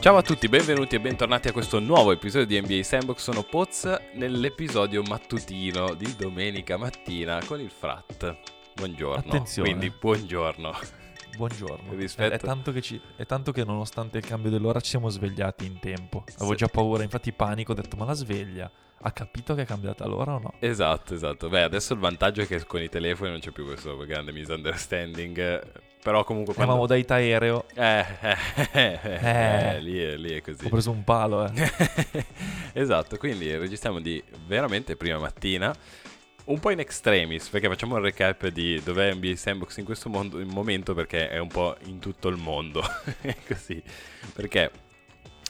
Ciao a tutti, benvenuti e bentornati a questo nuovo episodio di NBA Sandbox. Sono Poz nell'episodio mattutino di domenica mattina con il frat. Buongiorno. Attenzione. Quindi buongiorno. Buongiorno. Rispetto- È, è tanto che ci- è tanto che nonostante il cambio dell'ora ci siamo svegliati in tempo. Avevo Sì. già paura, infatti panico, ho detto ma la sveglia ha capito che è cambiata l'ora o no? Esatto, esatto. Beh, adesso il vantaggio è che con i telefoni non c'è più questo grande misunderstanding. Però comunque Quando... Eravamo da aereo, Eh, eh, eh, eh, Eh. lì, è, lì è così. ho preso un palo, eh. esatto, quindi registriamo di veramente prima mattina, un po' in extremis, perché facciamo un recap di dov'è NBA Sandbox in questo mondo- in momento, perché è un po' in tutto il mondo, È così, perché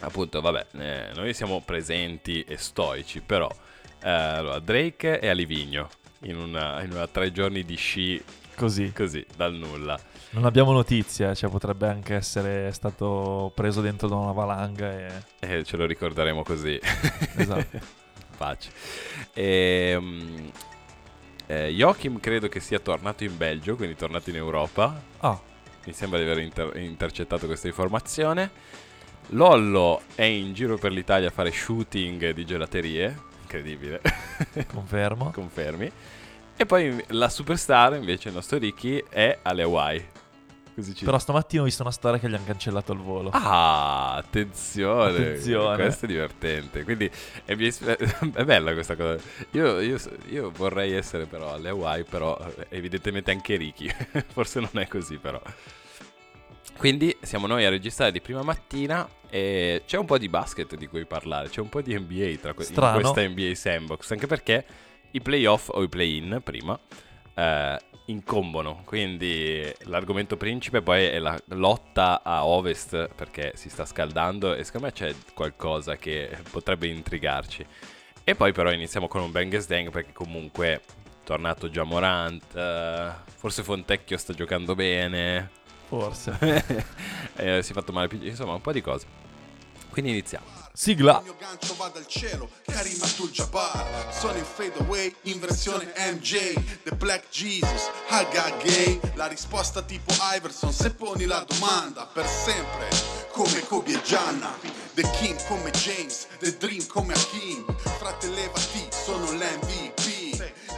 appunto, vabbè, eh, noi siamo presenti e stoici, però eh, allora, Drake è a Livigno, in una, in una tre giorni di sci, Così. così, dal nulla. Non abbiamo notizie, cioè potrebbe anche essere stato preso dentro da una valanga e... E ce lo ricorderemo così. Esatto. Pace. Ehm, eh, Joachim credo che sia tornato in Belgio, quindi tornato in Europa. Ah, Mi sembra di aver inter- intercettato questa informazione. Lollo è in giro per l'Italia a fare shooting di gelaterie. Incredibile. confermo. Confermi. E poi la superstar, invece, il nostro Ricky, è alle Hawaii. Ci Però stamattina ho visto una storia che gli hanno cancellato il volo. Ah, attenzione. Attenzione. Questo è divertente. Quindi è, mi- è bella questa cosa. Io, io- io vorrei essere però alle Hawaii, però eh, evidentemente anche Ricky. Forse non è così però. Quindi siamo noi a registrare di prima mattina e c'è un po' di basket di cui parlare, c'è un po' di NBA tra que- questa NBA Sandbox, anche perché i playoff o i play-in prima eh, incombono, quindi l'argomento principe poi è la lotta a ovest perché si sta scaldando e secondo me c'è qualcosa che potrebbe intrigarci. E poi però iniziamo con un bang dang perché comunque tornato già Morant, eh, forse Fontecchio sta giocando bene, Forse. eh, si è fatto male, più- insomma un po' di cose. Quindi iniziamo. Sigla. Il mio gancio va dal cielo, Karim Abdul-Jabbar Sono in fade away, in versione MJ The Black Jesus, Haga Gay La risposta tipo Iverson, se poni la domanda Per sempre, come Kobe e Gianna The King come James, The Dream come Hakim Frate levati, sono l'MVP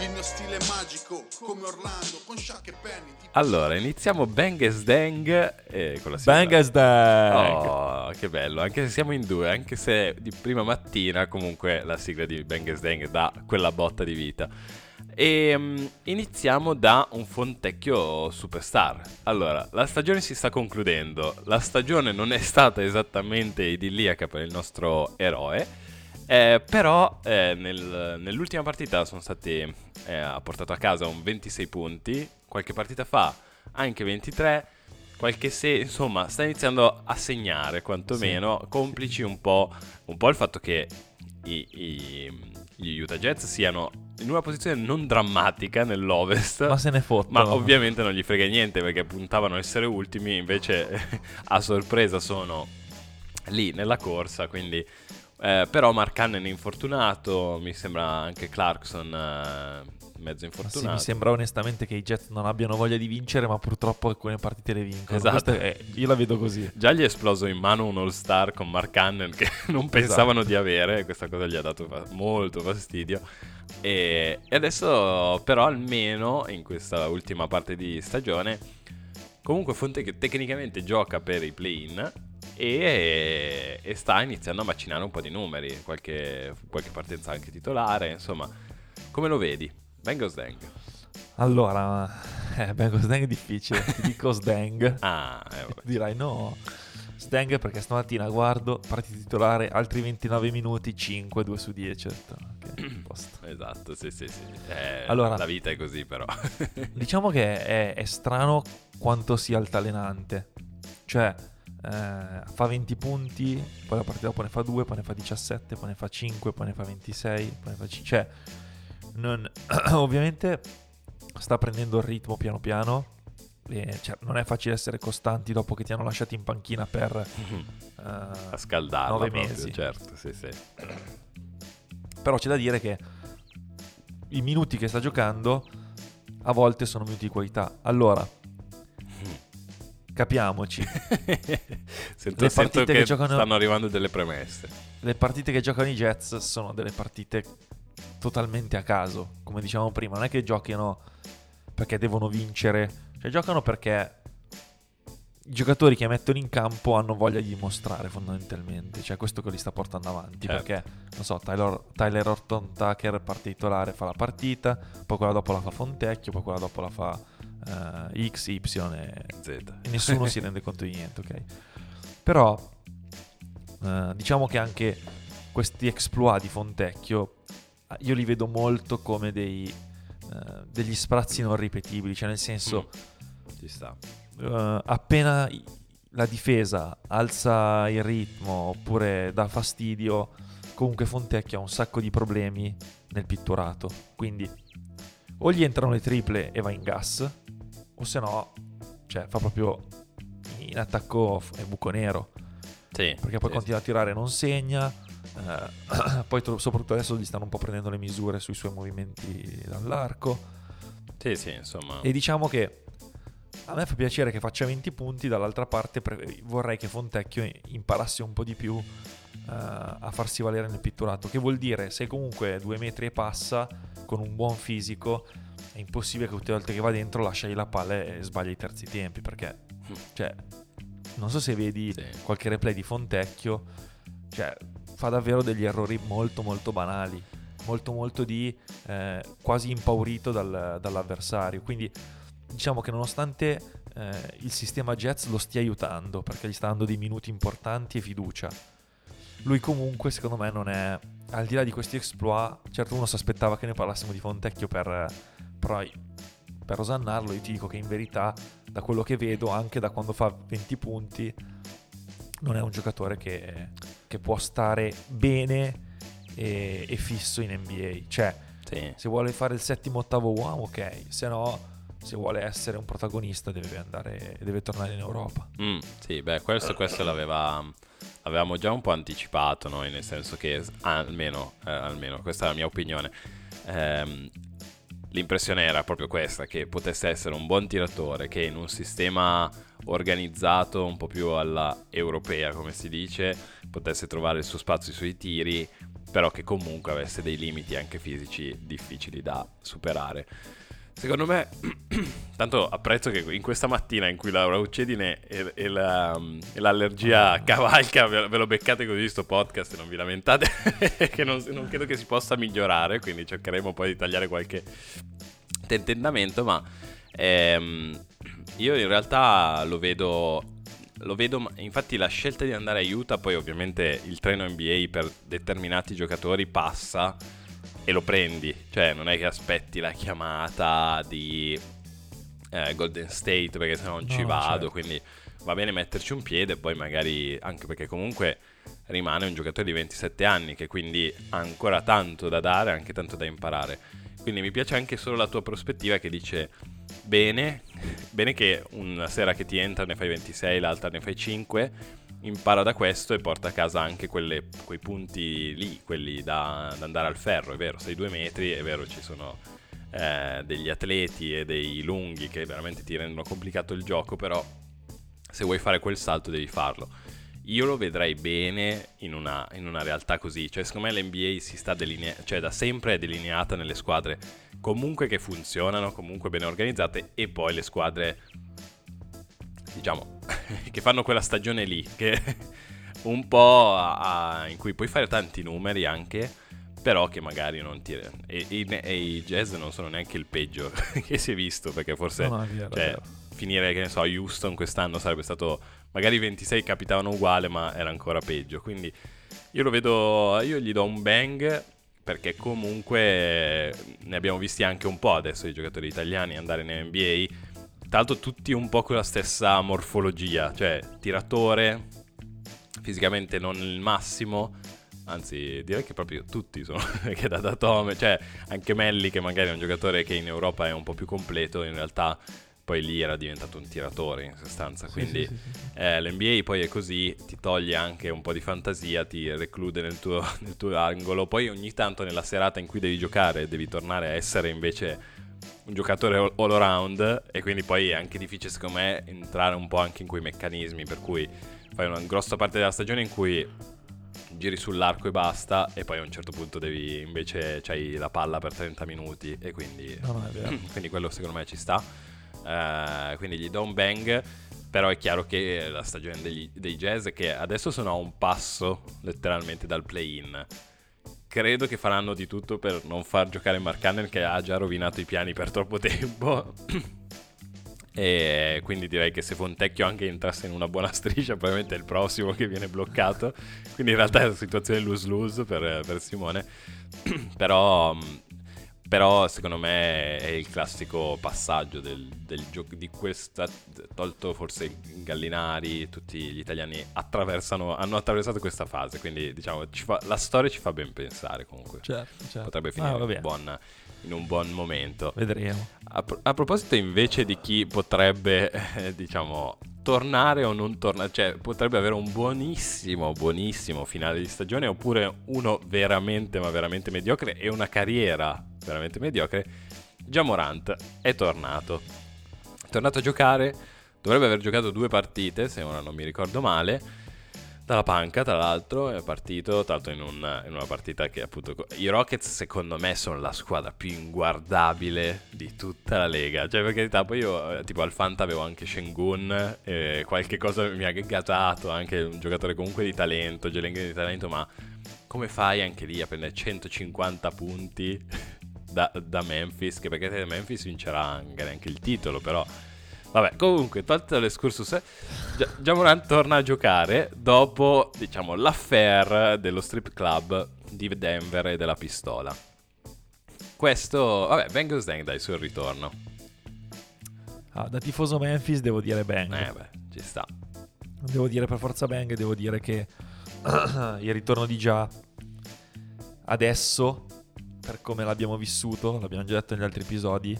Il mio stile è magico, come Orlando Con Shaq e Penny Allora, iniziamo Bang as Dang eh, con la sigla. Bang as dang. Oh, che bello, anche se siamo in due, anche se di prima mattina comunque la sigla di Bang as Dang dà quella botta di vita. E mm, iniziamo da un Fontecchio superstar. Allora, la stagione si sta concludendo, la stagione non è stata esattamente idilliaca per il nostro eroe, eh, però eh, nel- nell'ultima partita sono stati, eh, ha portato a casa un 26 punti, qualche partita fa anche 23, qualche se, insomma, sta iniziando a segnare quantomeno, complici un po', un po' il fatto che i- i- gli Utah Jazz siano in una posizione non drammatica nell'Ovest. Ma se ne fottono. Ma ovviamente non gli frega niente perché puntavano a essere ultimi, invece a sorpresa sono lì nella corsa, quindi... eh, però Mark Cannon è infortunato, mi sembra anche Clarkson eh, mezzo Ma sì, infortunato. mi sembra onestamente che i Jets non abbiano voglia di vincere, ma purtroppo alcune partite le vincono. Esatto. È- io la vedo così. Già gli è esploso in mano un all-star con Mark Cannon che non pensavano di avere, questa cosa gli ha dato fa- molto fastidio. E, e adesso però almeno in questa ultima parte di stagione, comunque Fonte che tecnicamente gioca per i play-in e, e sta iniziando a macinare un po' di numeri, qualche, qualche partenza anche titolare, insomma, come lo vedi? Bengals Dang. Allora, eh, beh, Sdang è difficile. Ti dico Sdang. Ah, eh. Dirai no. Sdang perché stamattina guardo, partita titolare, altri 29 minuti, 5, 2 su 10. Ho detto, ok, posto. esatto, sì, sì, sì. Eh, Allora- la vita è così però. Diciamo che è, è strano quanto sia altalenante. Cioè, eh, fa 20 punti, poi la partita dopo ne fa 2, poi ne fa 17, poi ne fa 5, poi ne fa 26, poi ne fa 5. Cioè, non- ovviamente sta prendendo il ritmo piano piano. E, cioè, non è facile essere costanti dopo che ti hanno lasciato in panchina per eh, a scaldarla Nove proprio, mesi. certo, sì, sì. Però c'è da dire che i minuti che sta giocando a volte sono minuti di qualità. Allora, capiamoci. sento, Le sento partite che, che giocano- stanno arrivando delle premesse. Le partite che giocano i Jets sono delle partite totalmente a caso, come dicevamo prima, non è che giochino perché devono vincere, cioè giocano perché i giocatori che mettono in campo hanno voglia di dimostrare fondamentalmente, cioè questo che li sta portando avanti, Certo. perché non so, Tyler, Tyler Orton Tucker parte titolare, fa la partita, poi quella dopo la fa Fontecchio, poi quella dopo la fa eh, X, Y e Z. nessuno si rende conto di niente, ok? Però eh, diciamo che anche questi exploit di Fontecchio eh, io li vedo molto come dei, eh, degli sprazzi non ripetibili, cioè nel senso Ci sta. appena la difesa alza il ritmo oppure dà fastidio, comunque Fontecchio ha un sacco di problemi nel pitturato, quindi o gli entrano le triple e va in gas, o se no, cioè fa proprio in attacco è buco nero, Sì, perché poi sì, continua a tirare e non segna, eh, poi tro- soprattutto adesso gli stanno un po' prendendo le misure sui suoi movimenti dall'arco, Sì, sì, insomma. e diciamo che a me fa piacere che faccia 20 punti, dall'altra parte pre- vorrei che Fontecchio imparasse un po' di più eh, a farsi valere nel pitturato, che vuol dire se comunque due metri e passa con un buon fisico è impossibile che tutte le volte che va dentro lasciai la palla e sbaglia i terzi tempi, perché cioè, non so se vedi Sì. qualche replay di Fontecchio, cioè, fa davvero degli errori molto molto banali, molto molto di eh, quasi impaurito dal- dall'avversario. Quindi diciamo che nonostante eh, il sistema Jets lo stia aiutando, perché gli sta dando dei minuti importanti e fiducia, lui comunque secondo me non è, al di là di questi exploit, certo uno si aspettava che ne parlassimo di Fontecchio per, però per osannarlo io ti dico che in verità da quello che vedo anche da quando fa 20 punti non è un giocatore che, che può stare bene e, e fisso in NBA cioè Sì. se vuole fare il settimo ottavo uomo ok. Se no se vuole essere un protagonista deve andare deve tornare in Europa. Mm, sì, beh, questo, questo l'aveva, l'avevamo già un po' anticipato noi, nel senso che, almeno, eh, almeno questa è la mia opinione, ehm, l'impressione era proprio questa, che potesse essere un buon tiratore, che in un sistema organizzato un po' più alla europea, come si dice, potesse trovare il suo spazio sui tiri, però che comunque avesse dei limiti anche fisici difficili da superare. Secondo me, tanto apprezzo che in questa mattina in cui Laura Uccedine e, e la- e l'allergia cavalca, ve, ve lo beccate così sto podcast e non vi lamentate, che non, non credo che si possa migliorare, quindi cercheremo poi di tagliare qualche tentennamento, ma ehm, io in realtà lo vedo... Lo vedo, ma- infatti la scelta di andare a Utah, poi ovviamente il treno NBA per determinati giocatori passa e lo prendi, cioè non è che aspetti la chiamata di eh, Golden State perché se no non No, ci vado, certo. quindi va bene metterci un piede, poi magari anche perché comunque rimane un giocatore di 27 anni che quindi ha ancora tanto da dare, anche tanto da imparare. Quindi mi piace anche solo la tua prospettiva che dice bene, bene che una sera che ti entra ne fai 26, l'altra ne fai 5, impara da questo e porta a casa anche quelle- quei punti lì, quelli da, da andare al ferro, è vero, sei due metri, è vero, ci sono eh, degli atleti e dei lunghi che veramente ti rendono complicato il gioco, però se vuoi fare quel salto devi farlo. Io lo vedrei bene in una, in una realtà così, cioè secondo me l'NBA si sta delineando, cioè da sempre è delineata nelle squadre comunque che funzionano, comunque ben organizzate e poi le squadre diciamo che fanno quella stagione lì che un po' a- a- in cui puoi fare tanti numeri anche però che magari non ti e, e- e i jazz non sono neanche il peggio che si è visto perché forse No, è cioè, finire che ne so a Houston quest'anno sarebbe stato magari 26 capitavano uguale ma era ancora peggio. Quindi io lo vedo io gli do un bang perché comunque ne abbiamo visti anche un po' adesso i giocatori italiani andare in NBA tra l'altro tutti un po' con la stessa morfologia cioè tiratore fisicamente non il massimo Anzi, direi che proprio tutti sono che da Datome, cioè anche Melli che magari è un giocatore che in Europa è un po' più completo, in realtà poi lì era diventato un tiratore in sostanza, quindi sì, sì, sì. eh, l'NBA poi è così, ti toglie anche un po' di fantasia, ti reclude nel tuo, nel tuo angolo, poi ogni tanto nella serata in cui devi giocare devi tornare a essere invece un giocatore all, around e quindi poi è anche difficile secondo me entrare un po' anche in quei meccanismi per cui fai una grossa parte della stagione in cui giri sull'arco e basta e poi a un certo punto devi invece c'hai la palla per 30 minuti e quindi, No, è vero. quindi quello secondo me ci sta Eh, quindi gli do un bang però è chiaro che la stagione degli- dei jazz che adesso sono a un passo letteralmente dal play-in credo che faranno di tutto per non far giocare Mark Cannon che ha già rovinato i piani per troppo tempo. E quindi direi che se Fontecchio anche entrasse in una buona striscia probabilmente è il prossimo che viene bloccato. Quindi in realtà è una situazione lose-lose per, per Simone. Però, però secondo me è il classico passaggio del, del gioco di questa tolto forse Gallinari tutti gli italiani attraversano hanno attraversato questa fase quindi diciamo ci fa- la storia ci fa ben pensare comunque Certo, certo. potrebbe Ah, finire un buon, in un buon momento Vedremo. a, pro- a proposito invece di chi potrebbe, eh, diciamo, tornare o non tornare, cioè potrebbe avere un buonissimo, buonissimo finale di stagione oppure uno veramente, ma veramente mediocre e una carriera veramente mediocre, Jamorant è tornato. È tornato a giocare, dovrebbe aver giocato due partite, se ora non mi ricordo male. Dalla panca, tra l'altro, è partito, l'altro in, un- in una partita che appunto... I Rockets secondo me sono la squadra più inguardabile di tutta la Lega. Cioè, per carità, poi io eh, tipo al Fanta avevo anche Shengun, e qualche cosa mi ha gagato, anche un giocatore comunque di talento, Gelenghi di talento, ma come fai anche lì a prendere 150 punti da, da Memphis? Che perché Memphis vincerà anche il titolo, però... Vabbè, comunque, tolto l'escursus, Gia- Jamorant torna a giocare dopo, diciamo, l'affair dello strip club di Denver e della pistola. Questo, vabbè, Bengals Dang dai sul ritorno. Ah, da tifoso Memphis devo dire bang. Eh beh, ci sta. Devo dire per forza bang, devo dire che il ritorno di già adesso, per come l'abbiamo vissuto, l'abbiamo già detto negli altri episodi,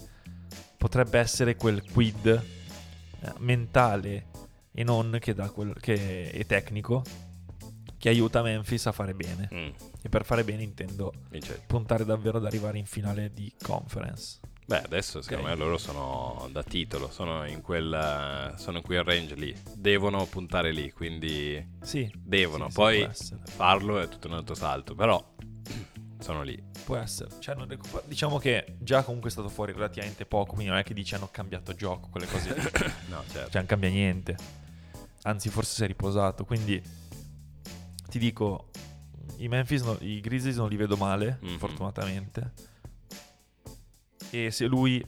potrebbe essere quel quid eh, mentale e non che, da quel, che è tecnico che aiuta Memphis a fare bene. Mm, E per fare bene intendo vince. puntare davvero ad arrivare in finale di conference. Beh, adesso secondo me loro sono da titolo, sono in quel, sono in quel range lì. Devono puntare lì, quindi Sì, devono. sì, Poi farlo è tutto un altro salto, però sono lì. Può essere, cioè, non recuper- diciamo che già comunque è stato fuori relativamente poco, quindi non è che dici hanno cambiato gioco, quelle cose lì. No, certo. cioè non cambia niente. Anzi, forse si è riposato, quindi ti dico, i Memphis, no- i Grizzlies non li vedo male, Mhm. fortunatamente. E se lui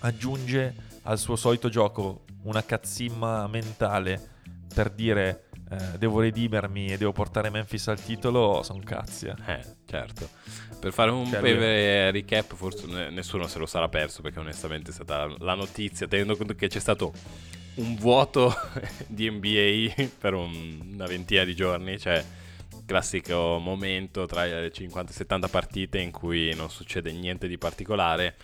aggiunge al suo solito gioco una cazzimma mentale per dire eh, devo redimermi e devo portare Memphis al titolo, sono cazzi. eh. Eh, certo. Per fare un Cioè, breve recap, forse ne- nessuno se lo sarà perso perché onestamente è stata la notizia, tenendo conto che c'è stato un vuoto di NBA per un- una ventina di giorni, cioè classico momento tra le 50 e 70 partite in cui non succede niente di particolare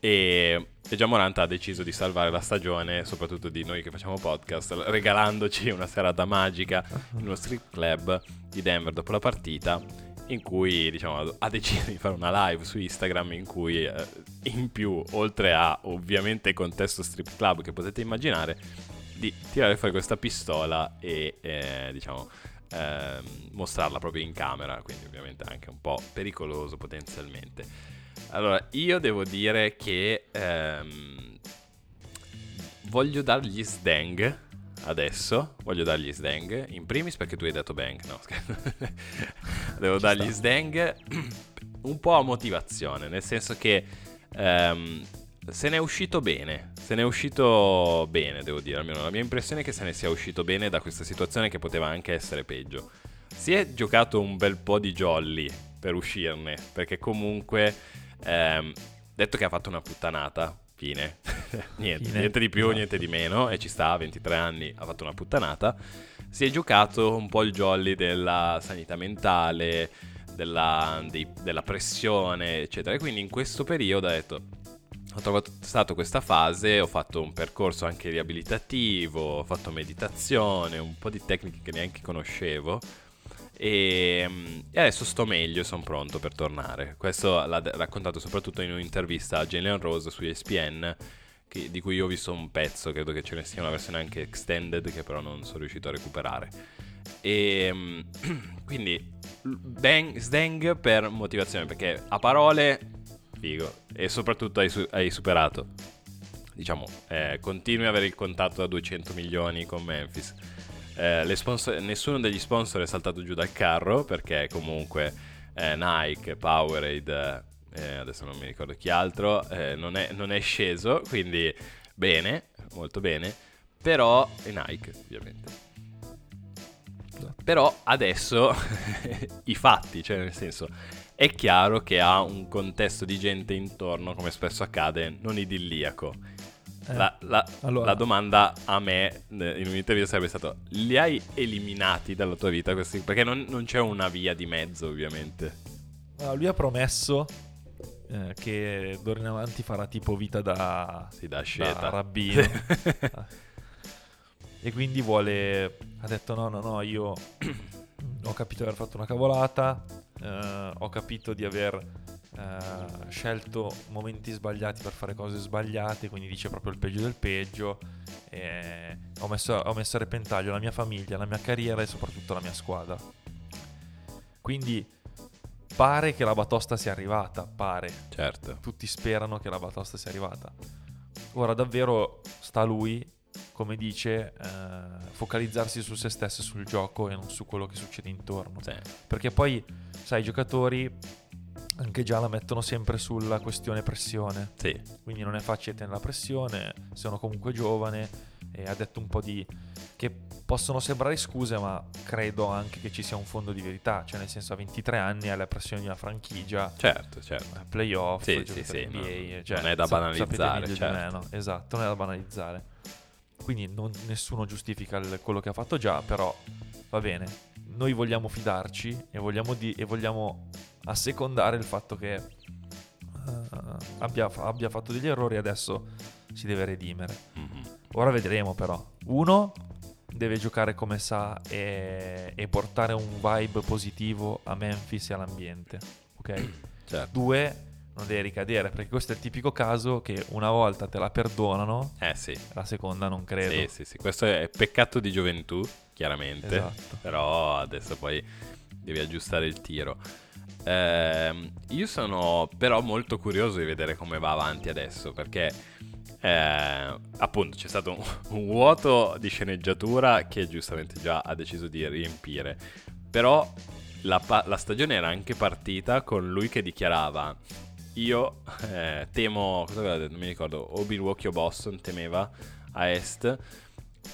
e, e Giamorant ha deciso di salvare la stagione, soprattutto di noi che facciamo podcast, regalandoci una serata magica in uno strip club di Denver dopo la partita in cui diciamo, ha deciso di fare una live su Instagram in cui eh, in più, oltre a ovviamente contesto strip club che potete immaginare, di tirare fuori questa pistola e eh, diciamo ehm, mostrarla proprio in camera, quindi ovviamente anche un po' pericoloso potenzialmente. Allora, io devo dire che ehm, voglio dargli Sdang adesso, voglio dargli Sdang, in primis perché tu hai detto Bang, no devo Ci dargli sta. Sdang un po' a motivazione, nel senso che ehm, se ne è uscito bene, se ne è uscito bene, devo dire, almeno la mia impressione è che se ne sia uscito bene da questa situazione che poteva anche essere peggio. Si è giocato un bel po' di jolly per uscirne, perché comunque, ehm, detto che ha fatto una puttanata, fine, niente, Fine. niente di più, Esatto. niente di meno, e ci sta, a 23 anni ha fatto una puttanata, si è giocato un po' il jolly della sanità mentale, della, dei- della pressione, eccetera. E quindi in questo periodo ha detto: Ho trovato stato questa fase, ho fatto un percorso anche riabilitativo, ho fatto meditazione, un po' di tecniche che neanche conoscevo. E, mm, e adesso sto meglio sono pronto per tornare. Questo l'ha raccontato soprattutto in un'intervista a Jalen Rose su ESPN, che- di cui ho visto un pezzo, credo che ce ne sia una versione anche extended che però non sono riuscito a recuperare. E mm, quindi bang, Sdang per motivazione, perché a parole figo e soprattutto hai, su- hai superato. Diciamo, eh, continui ad avere il contatto da 200 milioni con Memphis. Eh, sponsor- nessuno degli sponsor è saltato giù dal carro perché comunque eh, Nike, Powerade, eh, adesso non mi ricordo chi altro, eh, non, è, non è sceso, quindi bene, molto bene, però è Nike ovviamente. Però adesso i fatti, cioè nel senso, è chiaro che ha un contesto di gente intorno, come spesso accade, non idilliaco. Eh, La, la- allora- la domanda a me eh, in un'intervista sarebbe stata: li hai eliminati dalla tua vita questi? Perché non, non c'è una via di mezzo, ovviamente. allora, lui ha promesso eh, che d'ora in avanti farà tipo vita da, dà da scelta. rabbino. e quindi vuole... Ha detto no, no, no, io ho capito di aver fatto una cavolata, eh, ho capito di aver eh, scelto momenti sbagliati per fare cose sbagliate, quindi dice proprio il peggio del peggio. ho, messo, ho messo a repentaglio la mia famiglia, la mia carriera e soprattutto la mia squadra. Quindi pare che la batosta sia arrivata, pare. certo. Tutti sperano che la batosta sia arrivata. Ora davvero sta a lui, come dice, eh, focalizzarsi su se stesso e sul gioco e non su quello che succede intorno. Sì. Perché poi, sai, i giocatori anche già la mettono sempre sulla questione pressione. Sì. Quindi non è facile tenere la pressione, sono comunque giovane e ha detto un po' di... che possono sembrare scuse, ma credo anche che ci sia un fondo di verità. Cioè nel senso a 23 anni hai la pressione di una franchigia, Certo, certo. playoff, Sì, sì, sì, NBA, no, cioè, non è da banalizzare, certo. me, no? Esatto, non è da banalizzare. Quindi non- nessuno giustifica il- quello che ha fatto già, però va bene. Noi vogliamo fidarci e vogliamo, di- e vogliamo assecondare il fatto che eh, abbia, abbia fatto degli errori e adesso si deve redimere. Mhm. Ora vedremo però. Uno deve giocare come sa e, e portare un vibe positivo a Memphis e all'ambiente. Ok? Certo. Due, non deve ricadere, perché questo è il tipico caso che una volta te la perdonano, Eh sì. la seconda non credo. Sì, sì, sì. Questo è peccato di gioventù, chiaramente. Esatto. Però adesso poi devi aggiustare il tiro. Ehm, io sono però molto curioso di vedere come va avanti adesso perché eh, appunto c'è stato un, un vuoto di sceneggiatura che giustamente già ha deciso di riempire. Però la, la stagione era anche partita con lui che dichiarava io eh, temo, cosa aveva detto? Non mi ricordo, o Milwaukee o Boston temeva a est,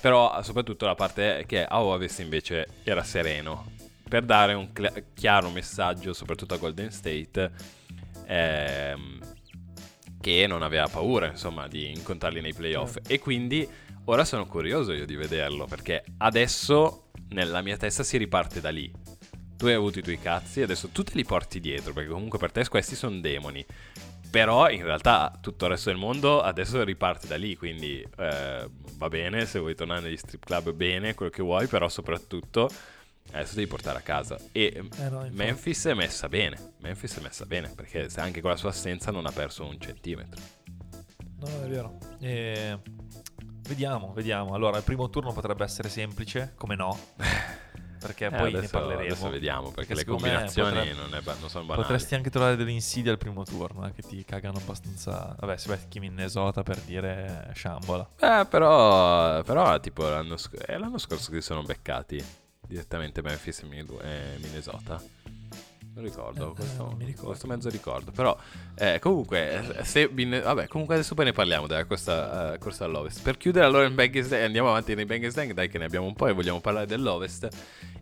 però soprattutto la parte che a ovest invece era sereno, per dare un cla- chiaro messaggio soprattutto a Golden State ehm, che non aveva paura insomma di incontrarli nei playoff. E quindi ora sono curioso io di vederlo perché adesso nella mia testa si riparte da lì. Tu hai avuto i tuoi cazzi, adesso tu te li porti dietro, perché comunque per te questi sono demoni. Però in realtà tutto il resto del mondo adesso riparte da lì, quindi eh, va bene, se vuoi tornare negli strip club bene, quello che vuoi, però soprattutto adesso devi portare a casa. E Eh no. Memphis è messa bene, Memphis è messa bene, perché anche con la sua assenza non ha perso un centimetro. No, è vero. E... Vediamo, vediamo. Allora, il primo turno potrebbe essere semplice, come no? Perché Eh, poi ne adesso, parleremo. adesso vediamo, perché le secondo me combinazioni potre- non, è non sono banali. Potresti anche trovare delle insidie al primo turno, eh, che ti cagano abbastanza. Vabbè, se becchi Minnesota per dire sciambola. Eh, però, però tipo l'anno, sc- è l'anno scorso che si sono beccati direttamente Memphis e Minnesota. Non ricordo, Eh, questo, non mi ricordo. questo mezzo ricordo. Però, eh, comunque, se vabbè, comunque adesso poi ne parliamo della corsa, eh, corsa all'Ovest. Per chiudere allora il Bang Dang, andiamo avanti nei Bang Dang, dai che ne abbiamo un po' e vogliamo parlare dell'Ovest.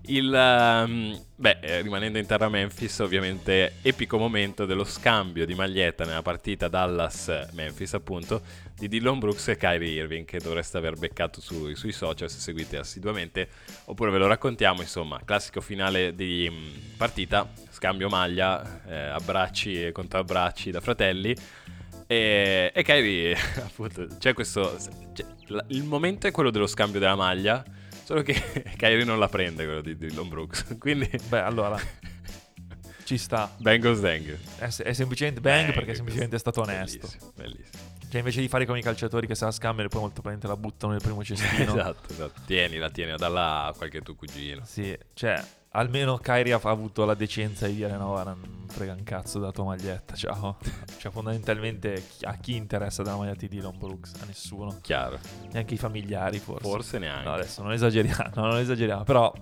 Il, ehm, beh, eh, rimanendo in terra Memphis, ovviamente epico momento dello scambio di maglietta nella partita Dallas-Memphis, appunto, di Dillon Brooks e Kyrie Irving, che dovreste aver beccato sui, sui social se seguite assiduamente, oppure ve lo raccontiamo, insomma, classico finale di mh, partita, scambio maglia, eh, abbracci e contrabbracci da fratelli. E, e Kyrie, appunto, c'è questo. c'è- la- il momento è quello dello scambio della maglia. Solo che Kyrie non la prende quello di Dillon Brooks. Quindi. Beh, allora. Ci sta. Bang o Zang. È, è semplicemente bang, perché è semplicemente stato onesto. Bellissimo, bellissimo. Cioè, invece di fare come i calciatori che se la scambiano e poi molto probabilmente la buttano nel primo cestino. esatto, esatto. Tienila, tienila, dalla a qualche tuo cugino. Sì, cioè, almeno Kyrie ha avuto la decenza di dire no, guarda, non frega un cazzo della tua maglietta, ciao. cioè, fondamentalmente a chi interessa della maglietta di Dylan Brooks? A nessuno. Chiaro. Neanche i familiari, forse. Forse neanche. No, adesso non esageriamo, no, non esageriamo, però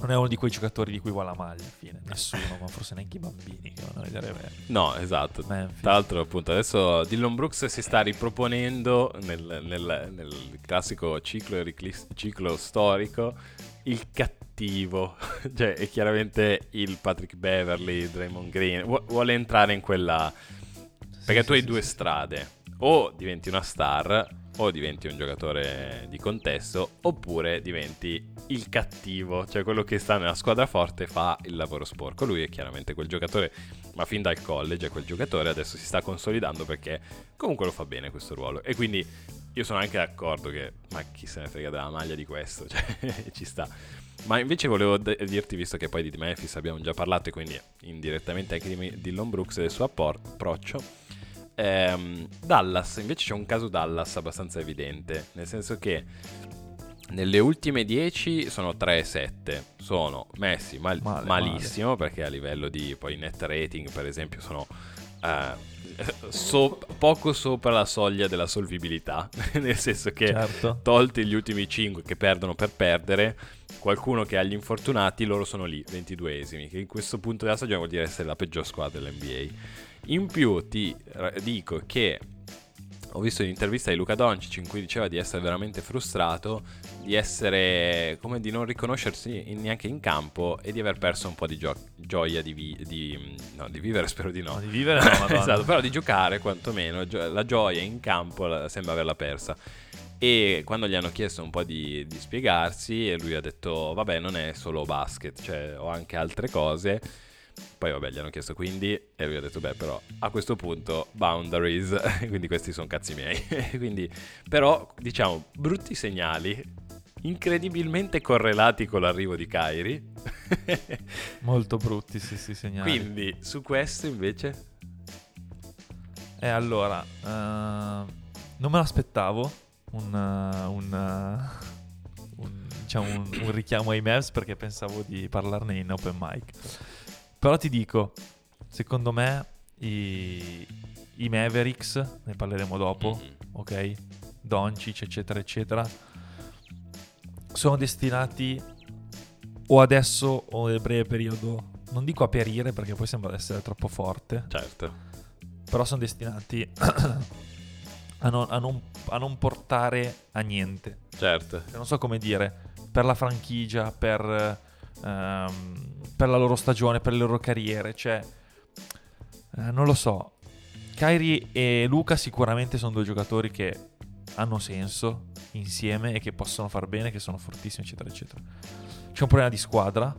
non è uno di quei giocatori di cui vuole la maglia, alla fine. Nessuno, ma forse neanche i bambini che vanno a vedere. No, esatto. Memphis. Tra l'altro, appunto, adesso Dillon Brooks si sta riproponendo nel, nel- nel classico ciclo, ciclo storico il cattivo. cioè, è chiaramente il Patrick Beverly, Draymond Green. Vu- vuole entrare in quella... Perché Sì, tu hai sì, due sì. strade. O diventi una star, o diventi un giocatore di contesto, oppure diventi il cattivo, cioè quello che sta nella squadra forte fa il lavoro sporco. Lui è chiaramente quel giocatore, ma fin dal college è quel giocatore, adesso si sta consolidando perché comunque lo fa bene questo ruolo. E quindi io sono anche d'accordo che, ma chi se ne frega della maglia di questo, cioè ci sta. Ma invece volevo de- dirti, visto che poi di Memphis abbiamo già parlato e quindi indirettamente anche di Dillon Brooks e del suo approccio, ehm, Dallas, invece c'è un caso Dallas abbastanza evidente, nel senso che nelle ultime 10 sono 3 e 7, sono messi mal- Male, malissimo perché a livello di poi net rating per esempio sono eh, so- poco sopra la soglia della solvibilità, nel senso che Certo. tolti gli ultimi 5 che perdono per perdere, qualcuno che ha gli infortunati, loro sono lì, 22esimi, che in questo punto della stagione vuol dire essere la peggior squadra dell'NBA. In più ti dico che ho visto un'intervista di Luca Doncic in cui diceva di essere veramente frustrato, di essere come di non riconoscersi in- neanche in campo e di aver perso un po' di gio- gioia di, vi- di- no, di vivere, spero di no. No, di vivere no, esatto, però di giocare quantomeno, gio- la gioia in campo la- sembra averla persa. E quando gli hanno chiesto un po' di, di spiegarsi, e lui ha detto: Vabbè, non è solo basket, cioè ho anche altre cose. Poi, vabbè, gli hanno chiesto quindi, e lui ha detto: Beh, però a questo punto, boundaries, quindi questi sono cazzi miei. quindi, però, diciamo, brutti segnali, incredibilmente correlati con l'arrivo di Kyrie. Molto brutti, sì, sì, segnali. quindi, su questo invece, E allora, eh, non me l'aspettavo un, eh, un, eh, un- diciamo un, un richiamo ai Mavs perché pensavo di parlarne in open mic. Però ti dico, secondo me i, i Mavericks, ne parleremo dopo, Mhm. ok? Doncic, eccetera, eccetera, sono destinati o adesso o nel breve periodo, non dico a perire perché poi sembra essere troppo forte, certo. però sono destinati a non, a non- a non portare a niente. Certo. Non so come dire, per la franchigia, per, ehm, per la loro stagione, per le loro carriere, cioè, eh, non lo so. Kyrie e Luca sicuramente sono due giocatori che hanno senso insieme e che possono far bene, che sono fortissimi, eccetera, eccetera. C'è un problema di squadra,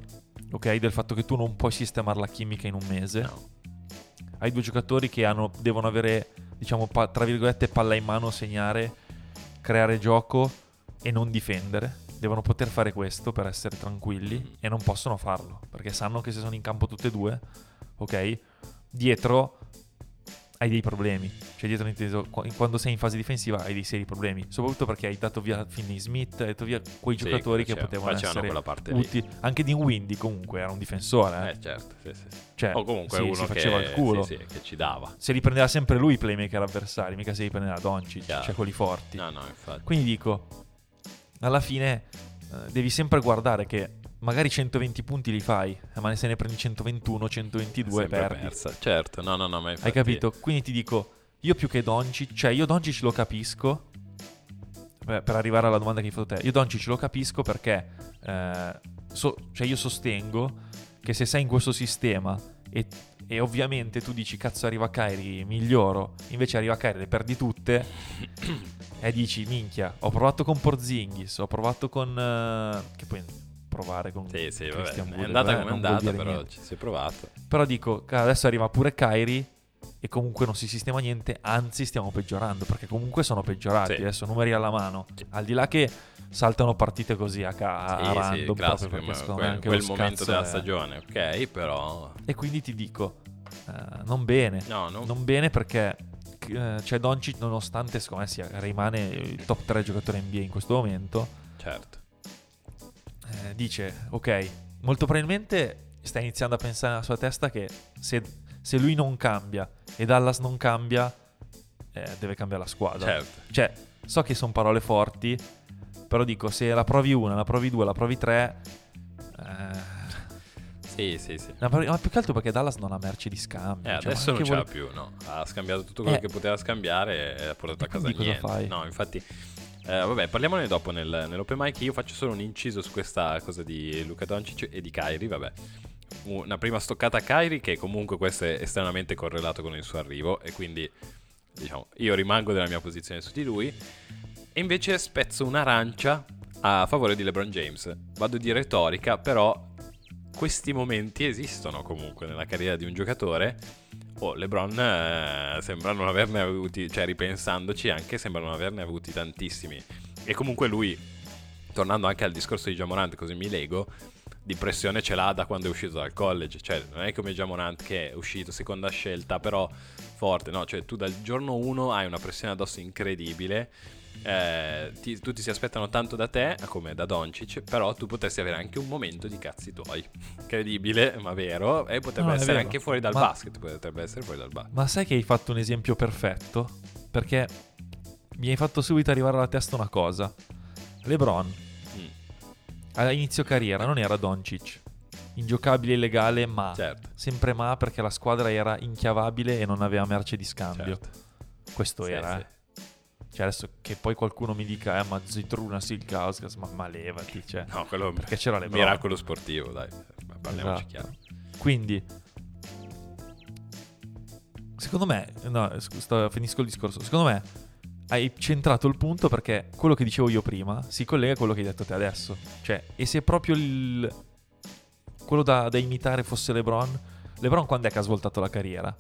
ok? Del fatto che tu non puoi sistemare la chimica in un mese No. hai due giocatori che hanno- devono avere, diciamo, pa- tra virgolette, palla in mano, segnare, creare gioco e non difendere. Devono poter fare questo per essere tranquilli e non possono farlo perché sanno che se sono in campo tutte e due, ok? Dietro hai dei problemi. Cioè, dietro inteso, qu- quando sei in fase difensiva hai dei seri problemi. Soprattutto perché hai dato via Finney Smith, hai dato via quei Sì, giocatori che potevano essere utili. Anche Dean Windy comunque era un difensore. eh. Eh, certo, sì, sì. Cioè, o comunque sì, uno si che, faceva il culo. sì, che ci dava. se li prendeva sempre lui i playmaker avversari, mica se li prendeva Doncic, cioè quelli forti. No, no, infatti. Quindi dico, alla fine eh, devi sempre guardare che magari 120 punti li fai, eh, ma se ne prendi 121, 122 Sempre perdi. persa. Certo, no, no, no, ma infatti... Hai capito? Quindi ti dico, io più che Doncic, cioè io Doncic lo capisco, Beh, per arrivare alla domanda che hai fatto te, io Doncic lo capisco perché, eh, so- cioè io sostengo che se sei in questo sistema e, e ovviamente tu dici cazzo arriva Kyrie, miglioro, invece arriva Kyrie, le perdi tutte e dici minchia, ho provato con Porzingis, ho provato con... eh, che poi provare con Sì, sì, vabbè. Christian È Wood, andata come è andata, però niente. ci si è provato. Però dico, "Cara, adesso arriva pure Kyrie. e comunque non si sistema niente, anzi stiamo peggiorando, perché comunque sono peggiorati, Sì. adesso numeri alla mano, al di là che saltano partite così a, ca- a Sì, sì, random, classico, proprio perché me quel, anche quel momento della è- stagione, ok, però E quindi ti dico, eh, non bene, no, non, non bene perché eh, c'è Doncic nonostante secondo me sia, rimane il top 3 giocatore NBA in questo momento, certo. eh, dice ok, molto probabilmente sta iniziando a pensare nella sua testa che se, se lui non cambia e Dallas non cambia, eh, deve cambiare la squadra. Certo. Cioè, so che sono parole forti, però dico, se la provi una, la provi due, la provi tre... Sì, sì, sì. provi- ma più che altro perché Dallas non ha merci di scambio. Eh, cioè, adesso non ce l'ha vuole- più, no. Ha scambiato tutto quello Eh. che poteva scambiare e ha portato a casa niente. fai? No, infatti. eh, vabbè, parliamone dopo nel- nell'open mic. Io faccio solo un inciso su questa cosa di Luca Doncic e di Kyrie. Vabbè, una prima stoccata a Kyrie, che comunque questo è estremamente correlato con il suo arrivo. E quindi, diciamo, io rimango nella mia posizione su di lui. E invece spezzo un'arancia a favore di LeBron James. Vado di retorica, però questi momenti esistono comunque nella carriera di un giocatore. Oh, LeBron eh, sembra non averne avuti, cioè ripensandoci anche sembra non averne avuti tantissimi. E comunque lui, tornando anche al discorso di Jamorant, così mi lego, di pressione ce l'ha da quando è uscito dal college. Cioè, non è come Jamorant che è uscito seconda scelta, però forte, no? Cioè, tu dal giorno 1 hai una pressione addosso incredibile. Eh, ti- tutti si aspettano tanto da te, come da Doncic, però tu potresti avere anche un momento di cazzi tuoi. Incredibile, ma vero. E potrebbe No, essere anche fuori dal Ma- basket. Potrebbe essere fuori dal basket. Ma sai che hai fatto un esempio perfetto? Perché mi hai fatto subito arrivare alla testa una cosa. LeBron, Mm, a inizio carriera, non era Doncic. Ingiocabile, illegale, ma. certo. Sempre ma perché la squadra era inchiavabile e non aveva merce di scambio. certo. Questo Sì, era. sì. eh. Cioè adesso che poi qualcuno mi dica, eh ma Zitruna Silkauskas, ma, ma levati, cioè. No, quello Perché c'era LeBron. miracolo sportivo, dai. Ma Parliamoci Esatto. chiaro. Quindi, secondo me, no, scu- sto- finisco il discorso. Secondo me hai centrato il punto perché quello che dicevo io prima si collega a quello che hai detto te adesso. Cioè, e se proprio il, quello da, da imitare fosse LeBron, LeBron quando è che ha svoltato la carriera?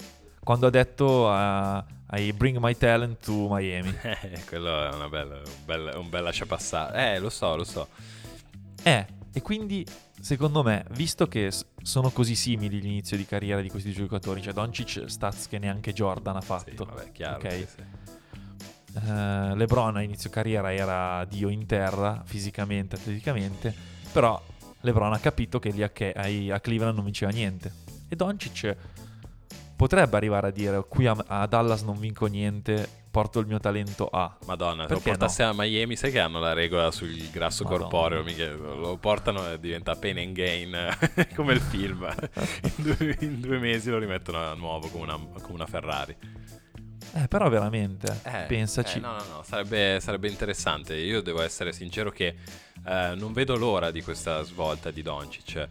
Quando ha detto a- ai Bring My Talent to Miami. Eh, quello è una bella, un bel, un bel lasciapassare. Eh, lo so, lo so. Eh, e quindi secondo me, visto che sono così simili l'inizio di carriera di questi giocatori, cioè Doncic stats che neanche Jordan ha Sì, fatto. vabbè, chiaro. Ok. sì, sì. Eh, LeBron a inizio carriera era dio in terra, fisicamente, atleticamente, però LeBron ha capito che lì a, che- a Cleveland non vinceva niente. E Doncic potrebbe arrivare a dire qui a, a Dallas non vinco niente, porto il mio talento a... Madonna, se lo Perché portassi a Miami, sai che hanno la regola sul grasso Madonna. corporeo? mica- lo portano e diventa pain and gain, come il film. in, due, in due mesi lo rimettono a nuovo come una, come una Ferrari. Eh, però veramente, Eh, pensaci. eh, no, no, no, sarebbe, sarebbe interessante. Io devo essere sincero che eh, non vedo l'ora di questa svolta di Doncic.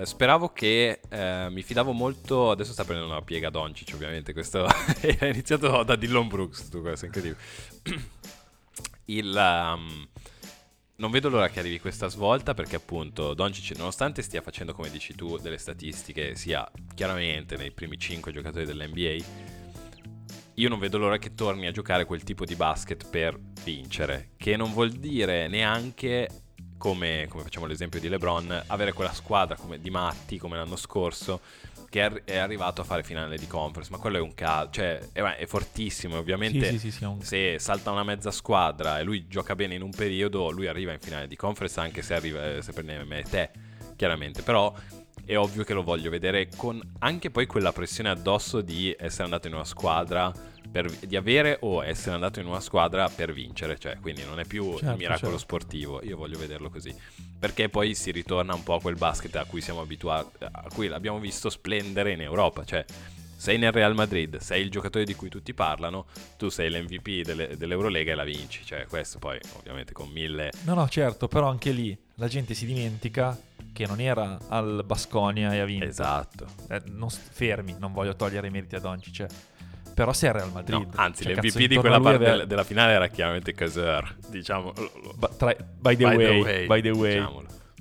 Eh, speravo che eh, mi fidavo molto. Adesso sta prendendo una piega Doncic, ovviamente. Questo è iniziato da Dillon Brooks. Tutto questo è incredibile. Il. um, non vedo l'ora che arrivi questa svolta perché appunto Doncic nonostante stia facendo come dici tu delle statistiche sia chiaramente nei primi 5 giocatori dell'NBA io non vedo l'ora che torni a giocare quel tipo di basket per vincere, che non vuol dire neanche, come, come facciamo l'esempio di LeBron, avere quella squadra come di matti come l'anno scorso, che è, arri- è arrivato a fare finale di conference, ma quello è un caso, cioè è, è fortissimo, ovviamente Sì, sì, sì, un- se salta una mezza squadra e lui gioca bene in un periodo, lui arriva in finale di conference anche se, arriva, eh, se prende me e te, chiaramente. Però è ovvio che lo voglio vedere con anche poi quella pressione addosso di essere andato in una squadra, per- di avere o essere andato in una squadra per vincere. Cioè, quindi non è più Certo, il miracolo certo. sportivo, io voglio vederlo così. Perché poi si ritorna un po' a quel basket a cui siamo abituati, a cui l'abbiamo visto splendere in Europa. Cioè, sei nel Real Madrid, sei il giocatore di cui tutti parlano, tu sei l'MVP delle- dell'Eurolega e la vinci. Cioè, questo poi ovviamente con mille... No, no, certo, però anche lì la gente si dimentica che non era al Basconia e ha vinto. Esatto. Eh, non fermi, non voglio togliere i meriti a Doncic. Però se è Real Madrid. No, anzi, cioè, l'MVP di quella parte aveva- del- della finale era chiaramente Caser, diciamo. tra- by the by way, by the way.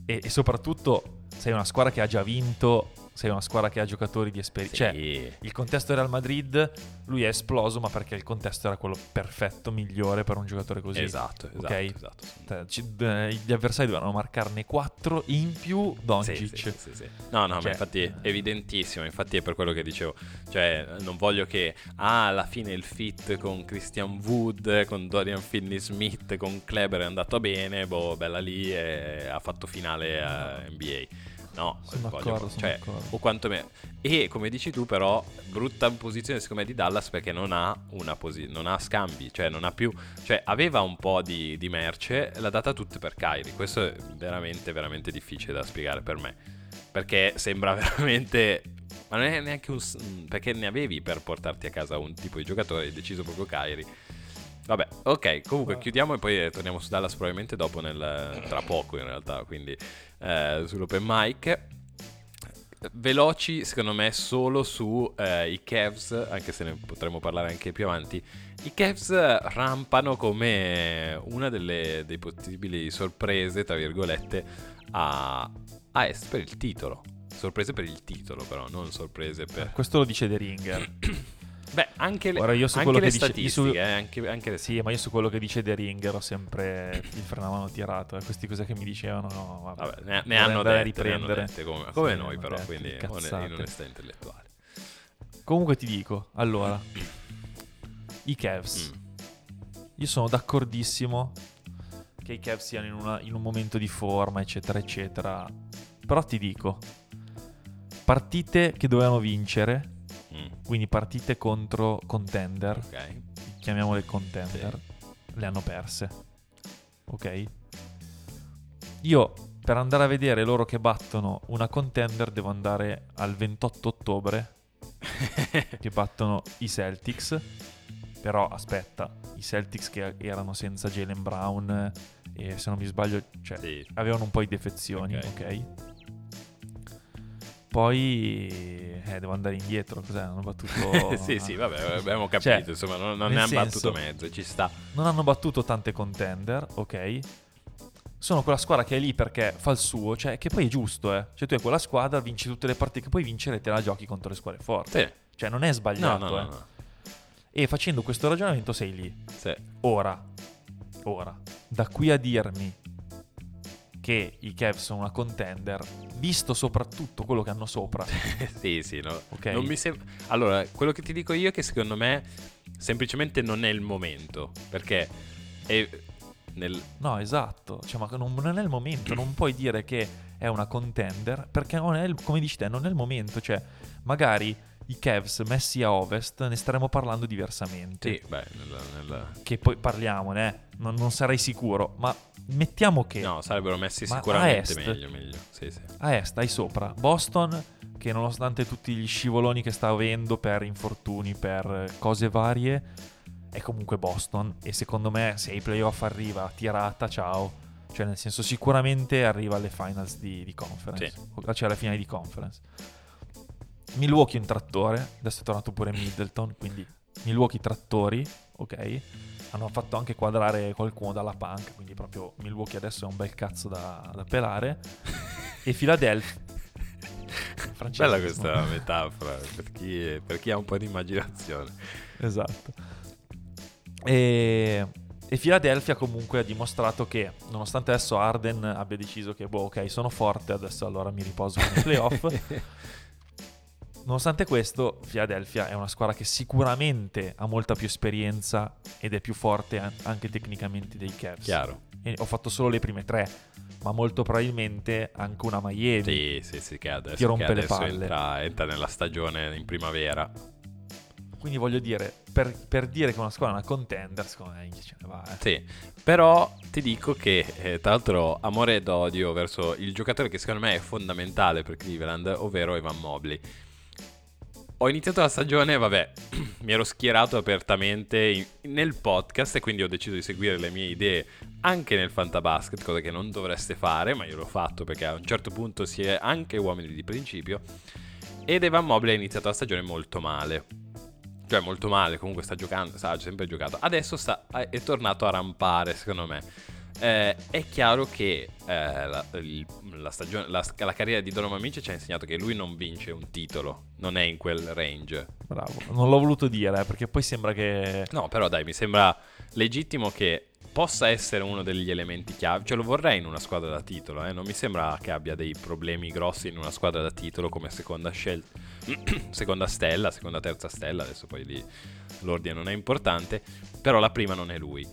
E, e soprattutto sei una squadra che ha già vinto sei una squadra che ha giocatori di esperienza. Cioè, Sì. il contesto Real Madrid, lui è esploso, ma perché il contesto era quello perfetto, migliore per un giocatore così. Esatto, esatto, Ok. esatto. Cioè, ci- eh, gli avversari dovevano marcarne 4 in più Sì, Doncic. sì, sì, sì. No, no, ma Cioè, infatti è eh. evidentissimo, infatti è per quello che dicevo, cioè non voglio che ah, alla fine il fit con Christian Wood, con Dorian Finney-Smith, con Kleber è andato bene, boh, bella lì e ha fatto finale a NBA. No, Sono d'accordo, cioè, d'accordo. o quantomeno. E come dici tu però brutta posizione secondo me di Dallas perché non ha una posi- non ha scambi cioè non ha più cioè aveva un po' di, di merce l'ha data tutta per Kyrie. Questo è veramente veramente difficile da spiegare per me. Perché sembra veramente ma non è neanche un perché ne avevi per portarti a casa un tipo di giocatore hai deciso proprio Kyrie. Vabbè, ok, comunque chiudiamo e poi eh, torniamo su Dallas probabilmente dopo nel, tra poco in realtà, quindi eh, sull'open mic. Veloci secondo me solo su eh, Cavs, anche se ne potremmo parlare anche più avanti. I Cavs rampano come una delle dei possibili sorprese, tra virgolette, a, a est per il titolo. Sorprese per il titolo però, non sorprese per... Questo lo dice The Ringer. Beh, anche le, Ora, io su quello che dice- su- eh, anche, anche Sì, ma io su quello che dice The Ringer ho sempre il frenavano tirato. E queste cose che mi dicevano, no, vabbè. Vabbè, ne, ne hanno andare a dette, ne hanno riprendere. dette come, come Sì, noi però, dette, quindi cazzate. in onestà intellettuale. Comunque ti dico, allora, i Cavs. Mm. Io sono d'accordissimo che i Cavs siano in, una- in un momento di forma, eccetera, eccetera. Però ti dico, partite che dovevano vincere, Mm, quindi partite contro contender, ok. chiamiamole contender, le hanno perse. Ok? Io per andare a vedere loro che battono una contender devo andare al 28 ottobre che battono i Celtics. Però aspetta, i Celtics che erano senza Jalen Brown e se non mi sbaglio, cioè, Sì. avevano un po' di defezioni, Ok. ok? Poi eh, devo andare indietro, cos'è? Hanno battuto sì, sì, vabbè, abbiamo capito, Cioè, insomma, non, non ne hanno senso- battuto mezzo, ci sta. non hanno battuto tante contender, ok? Sono quella squadra che è lì perché fa il suo, cioè che poi è giusto, eh. Cioè tu hai quella squadra, vinci tutte le partite, che puoi vincere e te la giochi contro le squadre forti. Sì. Cioè non è sbagliato, no, no, eh. no. E facendo questo ragionamento sei lì. Sì. Ora, ora, da qui a dirmi che i Cavs sono una contender, visto soprattutto quello che hanno sopra, sì, sì, no. ok? Non mi sem- allora, quello che ti dico io è che secondo me semplicemente non è il momento, perché è nel... No, esatto, cioè, ma non, non è il momento, non puoi dire che è una contender perché non è il- come dici te, non è il momento, cioè magari i Cavs messi a ovest ne staremo parlando diversamente. Sì, beh, nel... nel- Che poi parliamone, eh, non, non sarei sicuro, ma mettiamo che No, sarebbero messi sicuramente est? meglio, meglio. Sì, sì. a est hai sopra Boston che nonostante tutti gli scivoloni che sta avendo per infortuni, per cose varie, è comunque Boston e secondo me se ai playoff arriva tirata, ciao. Cioè nel senso sicuramente arriva alle finals di, di conference, Sì. cioè alle finali di conference. Milwaukee un trattore, adesso è tornato pure Middleton, quindi Milwaukee trattori, ok? Hanno fatto anche quadrare qualcuno dalla punk, quindi proprio Milwaukee adesso è un bel cazzo da, da pelare. e Philadelphia... Bella questa metafora per chi, per chi ha un po' di immaginazione. Esatto. E, e Philadelphia comunque ha dimostrato che, nonostante adesso Arden abbia deciso che, boh, ok, sono forte, adesso allora mi riposo nei playoff. Nonostante questo, Philadelphia è una squadra che sicuramente ha molta più esperienza ed è più forte an- anche tecnicamente dei Cavs. Chiaro. E ho fatto solo le prime tre, ma molto probabilmente anche una Miami. Sì, sì, sì, che adesso, Ti rompe che le adesso palle. entra, entra nella stagione in primavera. Quindi voglio dire, per, per dire che una squadra è una contender, secondo me ce ne va. eh. Sì, però ti dico che, eh, tra l'altro, amore ed odio verso il giocatore che secondo me è fondamentale per Cleveland, ovvero Evan Mobley. Ho iniziato la stagione, vabbè, mi ero schierato apertamente in- nel podcast e quindi ho deciso di seguire le mie idee anche nel fantabasket, cosa che non dovreste fare, ma io l'ho fatto perché a un certo punto si è anche uomini di principio. Ed Evan Mobley ha iniziato la stagione molto male. Cioè molto male, comunque sta giocando, sta sempre giocato. Adesso sta- è tornato a rampare, secondo me. Eh, è chiaro che eh, la, il, la, stagione, la, la, carriera di Donovan Mitchell ci ha insegnato che lui non vince un titolo, non è in quel range. Bravo, non l'ho voluto dire eh, perché poi sembra che... No, però dai, mi sembra legittimo che possa essere uno degli elementi chiave. Cioè, lo vorrei in una squadra da titolo. Eh? Non mi sembra che abbia dei problemi grossi in una squadra da titolo come seconda scelta. seconda stella, seconda terza stella. Adesso poi lì l'ordine non è importante. Però la prima non è lui.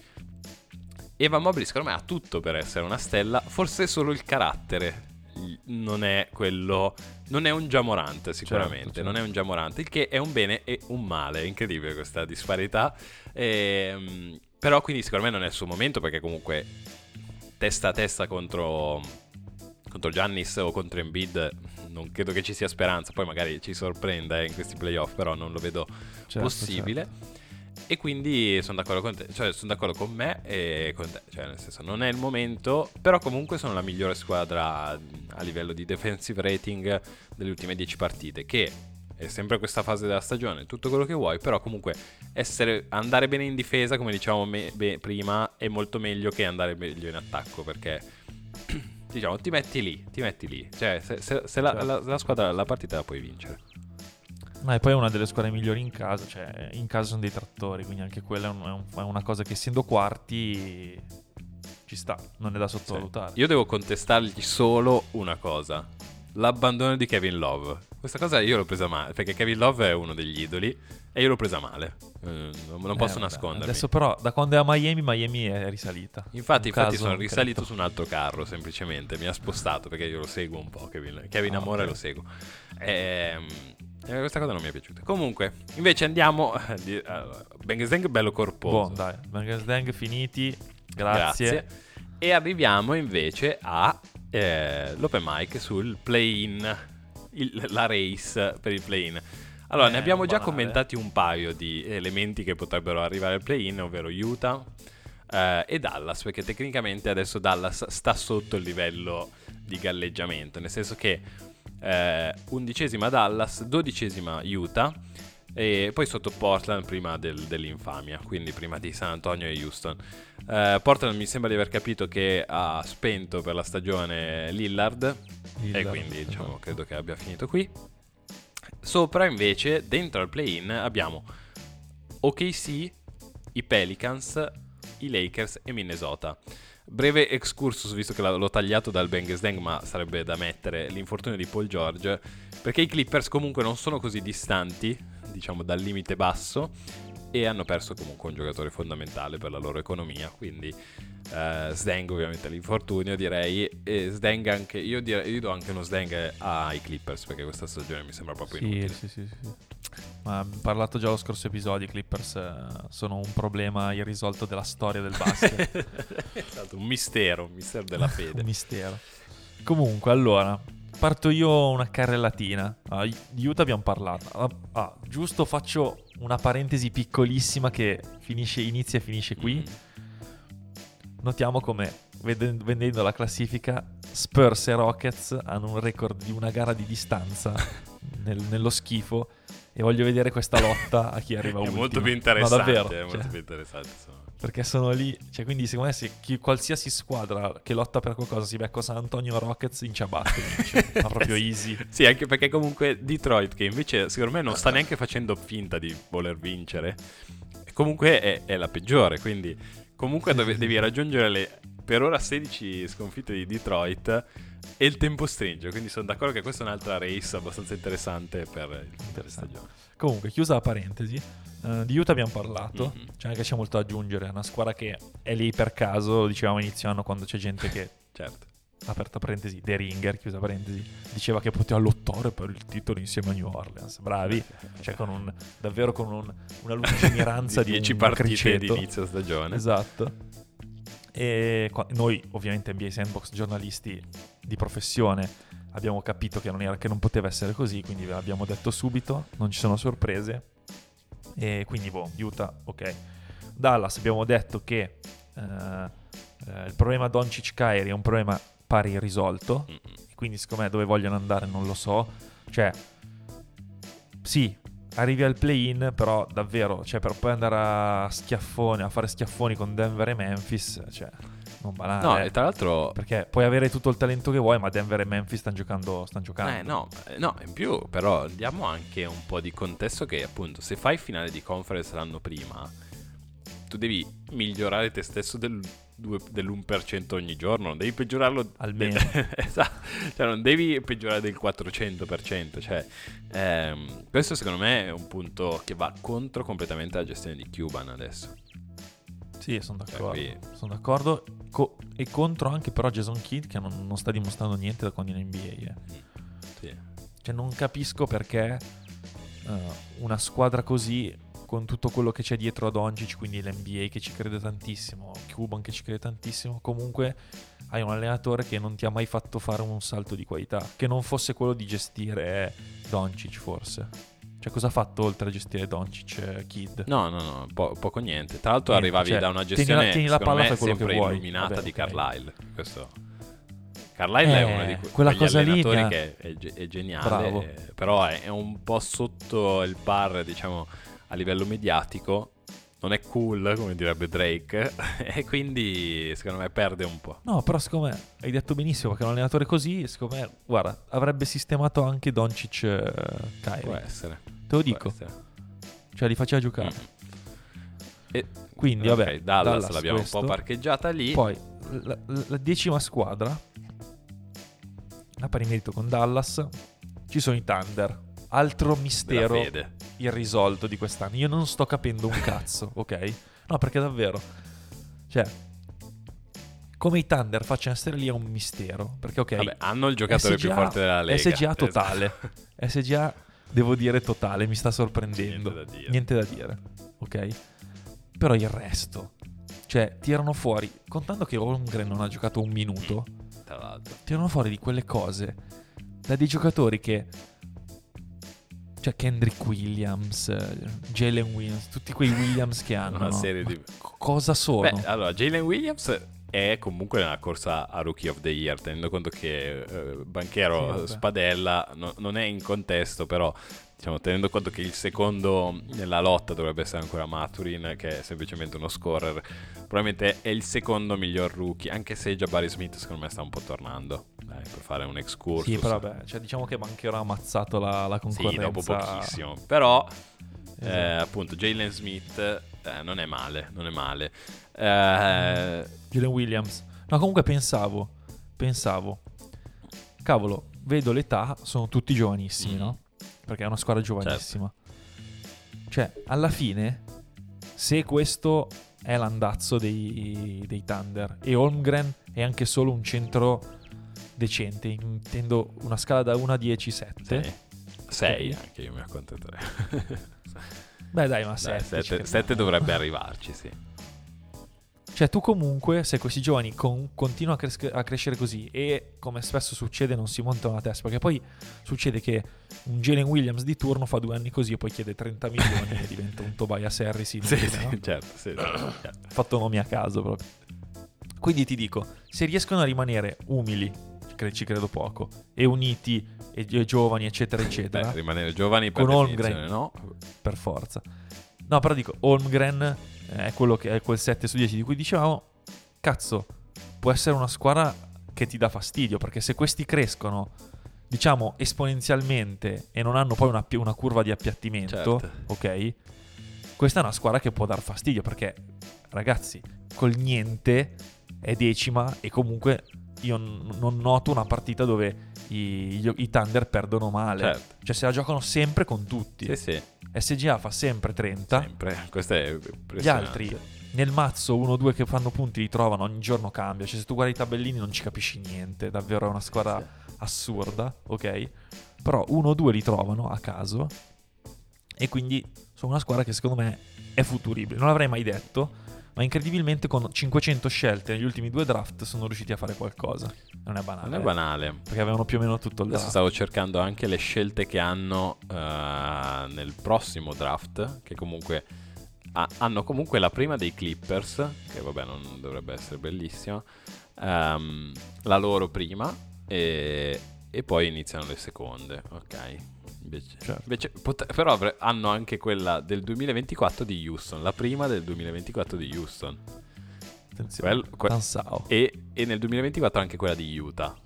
Evan Mobley secondo me ha tutto per essere una stella, forse solo il carattere non è quello non è un giamorante sicuramente certo, certo. non è un giamorante il che è un bene e un male è incredibile questa disparità e, ehm, però quindi secondo me non è il suo momento perché comunque testa a testa contro contro Giannis o contro Embiid non credo che ci sia speranza poi magari ci sorprenda eh, in questi playoff però non lo vedo certo, possibile certo. E quindi sono d'accordo con te, cioè sono d'accordo con me e con te, cioè nel senso non è il momento, però comunque sono la migliore squadra a livello di defensive rating delle ultime 10 partite, che è sempre questa fase della stagione, tutto quello che vuoi, però comunque essere, andare bene in difesa, come diciamo me, beh, prima, è molto meglio che andare meglio in attacco, perché diciamo ti metti lì, ti metti lì, cioè se, se, se la, certo. la, la squadra la partita la puoi vincere. Ma e poi è una delle squadre migliori in casa, cioè in casa sono dei trattori, quindi anche quella è, un, è una cosa che essendo quarti ci sta, non è da sottovalutare. Sì. Io devo contestargli solo una cosa, l'abbandono di Kevin Love. Questa cosa io l'ho presa male, perché Kevin Love è uno degli idoli e io l'ho presa male. Eh, non, non posso eh, nascondermi. Adesso però, da quando è a Miami, Miami è risalita. Infatti, infatti sono risalito credo. su un altro carro, semplicemente. Mi ha spostato, perché io lo seguo un po', Kevin, Kevin ah, Amore okay. lo seguo. Ehm eh, questa cosa non mi è piaciuta. Comunque, invece andiamo. Uh, Bang bello corposo. Buon, dai. Bang finiti. Grazie. Grazie. E arriviamo invece a eh, l'open mic sul play-in. Il, la race per il play-in. Allora, eh, ne abbiamo già commentati un paio di elementi che potrebbero arrivare al play-in, ovvero Utah eh, e Dallas, perché tecnicamente adesso Dallas sta sotto il livello di galleggiamento, nel senso che eh, undicesima Dallas, dodicesima Utah e poi sotto Portland prima del, dell'infamia, quindi prima di San Antonio e Houston. Eh, Portland mi sembra di aver capito che ha spento per la stagione Lillard, Lillard e quindi diciamo, credo che abbia finito qui. Sopra invece, dentro al play-in, abbiamo OKC, i Pelicans, i Lakers e Minnesota. Breve excursus, visto che l'ho tagliato dal Bang Dang, ma sarebbe da mettere l'infortunio di Paul George, perché i Clippers comunque non sono così distanti, diciamo, dal limite basso e hanno perso comunque un giocatore fondamentale per la loro economia, quindi uh, Sdeng ovviamente l'infortunio direi, e Sdeng anche, io, direi, io do anche uno Sdeng ai Clippers perché questa stagione mi sembra proprio sì, inutile. Sì, sì, sì. Ma abbiamo parlato già lo scorso episodio, i Clippers uh, sono un problema irrisolto della storia del basket. è stato un mistero, un mistero della fede. un mistero. Comunque, allora, parto io una carrellatina. Ah, di Utah abbiamo parlato. Ah, ah, giusto faccio una parentesi piccolissima che finisce, inizia e finisce qui. Mm. Notiamo come, vedendo la classifica, Spurs e Rockets hanno un record di una gara di distanza nel, nello schifo e voglio vedere questa lotta a chi arriva è ultimo. Molto più interessante, no, davvero, è molto cioè, più interessante. Insomma. Perché sono lì, cioè quindi secondo me se chi, qualsiasi squadra che lotta per qualcosa si becca San Antonio Rockets in ciabatte, ma proprio easy. sì, anche perché comunque Detroit che invece secondo me non sta neanche facendo finta di voler vincere, comunque è, è la peggiore, quindi comunque dove, devi raggiungere le per ora 16 sconfitte di Detroit e il tempo stringe, quindi sono d'accordo che questa è un'altra race abbastanza interessante per l'intera stagione. Comunque, chiusa la parentesi, uh, di Utah abbiamo parlato, mm-hmm. c'è anche c'è molto da aggiungere, è una squadra che è lì per caso, lo dicevamo inizio anno quando c'è gente che... certo. Aperta parentesi, The Ringer, chiusa parentesi, diceva che poteva lottare per il titolo insieme a New Orleans. Bravi, cioè con un, davvero con un, una lungimiranza di, di 10 partite di inizio stagione. Esatto. E qua, noi, ovviamente, NBA Sandbox, giornalisti di professione, abbiamo capito che non, era, che non poteva essere così, quindi ve l'abbiamo detto subito, non ci sono sorprese. E quindi, boh, Utah, ok. Dallas, abbiamo detto che eh, eh, il problema Doncic Kairi è un problema pari irrisolto, quindi secondo me dove vogliono andare non lo so. Cioè, sì, arrivi al play-in, però davvero, cioè per poi andare a schiaffoni, a fare schiaffoni con Denver e Memphis, cioè non banale. No, eh. e tra l'altro... Perché puoi avere tutto il talento che vuoi, ma Denver e Memphis stanno giocando. Stanno giocando. Eh, no, eh, no, in più però diamo anche un po' di contesto che appunto se fai finale di conference l'anno prima, tu devi migliorare te stesso del, due- dell'1% ogni giorno, non devi peggiorarlo Almeno. esatto, cioè non devi peggiorare del 400%, cioè ehm, questo secondo me è un punto che va contro completamente la gestione di Cuban adesso. Sì, sono d'accordo. qui- Sono d'accordo. Co- e contro anche però Jason Kidd che non, non sta dimostrando niente da quando è in NBA. eh. Sì. Cioè, non capisco perché eh, una squadra così, con tutto quello che c'è dietro ad Doncic, quindi l'NBA che ci crede tantissimo, Cuban che ci crede tantissimo, comunque hai un allenatore che non ti ha mai fatto fare un salto di qualità, che non fosse quello di gestire Doncic forse. Cioè, cosa ha fatto oltre a gestire Doncic, Kid? No, no, no, po- poco niente. Tra l'altro Niente, arrivavi cioè, da una tieni gestione la- tieni la palla, me, quello che sempre vuoi. illuminata Vabbè, di ok. Carlisle. Questo. Carlisle è Eh, uno di que- quella cosa lì allenatori che è, ge- è geniale, eh, però è, è un po' sotto il par, diciamo, a livello mediatico. Non è cool, come direbbe Drake, e quindi secondo me perde un po'. No, però secondo me hai detto benissimo perché un allenatore così, secondo me, guarda, avrebbe sistemato anche Doncic eh, Kyrie. Può essere. Te lo dico, essere. cioè li faceva giocare. Mm. E- Quindi, ok, vabbè, Dallas, Dallas l'abbiamo questo. un po' parcheggiata lì. Poi la, la- la decima squadra, a pari merito con Dallas, ci sono i Thunder. Altro mistero irrisolto di quest'anno. Io non sto capendo un cazzo, ok? No, perché davvero. Cioè, come i Thunder facciano essere lì è un mistero. Perché, ok, Vabbè, hanno il giocatore più SGA forte della Lega. SGA totale. SGA, devo dire totale, mi sta sorprendendo. Niente da dire. Niente da dire, ok? Però il resto, cioè, tirano fuori, contando che Holmgren non ha giocato un minuto, Tra l'altro. tirano fuori di quelle cose da dei giocatori che. Cioè, Kendrick Williams, Jalen Williams, tutti quei Williams che hanno. Una no? serie Ma di- cosa sono? Beh, allora, Jalen Williams è comunque nella corsa a Rookie of the Year, tenendo conto che eh, Banchero Sì. Spadella no- non è in contesto, però diciamo, tenendo conto che il secondo nella lotta dovrebbe essere ancora Maturin, che è semplicemente uno scorer, probabilmente è il secondo miglior rookie, anche se Jabari Smith secondo me sta un po' tornando, dai, per fare un excursus. sì, però vabbè, cioè, diciamo che Banchero ha ammazzato la, la Sì, concorrenza. dopo pochissimo. Però, eh, Esatto. appunto, Jalen Smith eh, non è male, non è male. Eh, Jalen Williams. No, comunque pensavo, pensavo, cavolo, vedo l'età, sono tutti giovanissimi, Mm. no? Perché è una squadra giovanissima. Cioè, alla fine, se questo è l'andazzo dei, dei Thunder e Holmgren è anche solo un centro decente, intendo una scala da 1 a 10, 7. 6 Ok. anche io mi accontenterei. Beh dai, ma 7. 7 dovrebbe arrivarci, sì. Cioè, tu comunque, se questi giovani con- continuano a, cres- a crescere così e come spesso succede, non si montano la testa, perché poi succede che un Jalen Williams di turno fa due anni così e poi chiede 30 milioni e diventa un Tobias Harris Sì, inutile, sì, no? certo, sì, certo. fatto nomi a caso proprio. Quindi ti dico, se riescono a rimanere umili, ci cre- ci credo poco, e uniti, e, e giovani, eccetera, eccetera, Beh, rimanere giovani per Con Holmgren. no? per forza. No, però dico, Holmgren è quello che è quel 7 su 10 di cui dicevamo. Cazzo, può essere una squadra che ti dà fastidio, perché se questi crescono, diciamo, esponenzialmente e non hanno poi una, una curva di appiattimento, Certo. ok? Questa è una squadra che può dar fastidio, perché ragazzi, col niente è decima e comunque io n- non noto una partita dove i, gli- i Thunder perdono male. Certo. Cioè se la giocano sempre con tutti. Sì, sì, SGA fa sempre 30. sempre. Questo è Gli altri nel mazzo uno o due che fanno punti li trovano, ogni giorno cambia. Cioè se tu guardi i tabellini non ci capisci niente, davvero è una squadra assurda, ok? Però uno o due li trovano a caso e quindi sono una squadra che secondo me è futuribile. Non l'avrei mai detto, ma incredibilmente con 500 scelte negli ultimi due draft sono riusciti a fare qualcosa. Non è banale. Non è banale. Perché avevano più o meno tutto il Adesso draft. stavo cercando anche le scelte che hanno eh, nel prossimo draft, che comunque ha- hanno comunque la prima dei Clippers, che vabbè non dovrebbe essere bellissima, ehm, la loro prima e, e poi iniziano le seconde, ok? Invece, Certo. invece pot- però avre- hanno anche quella del 2024 di Houston, la prima del 2024 di Houston. Attenzione. Quel- que- Tansao. e, e nel 2024 anche quella di Utah.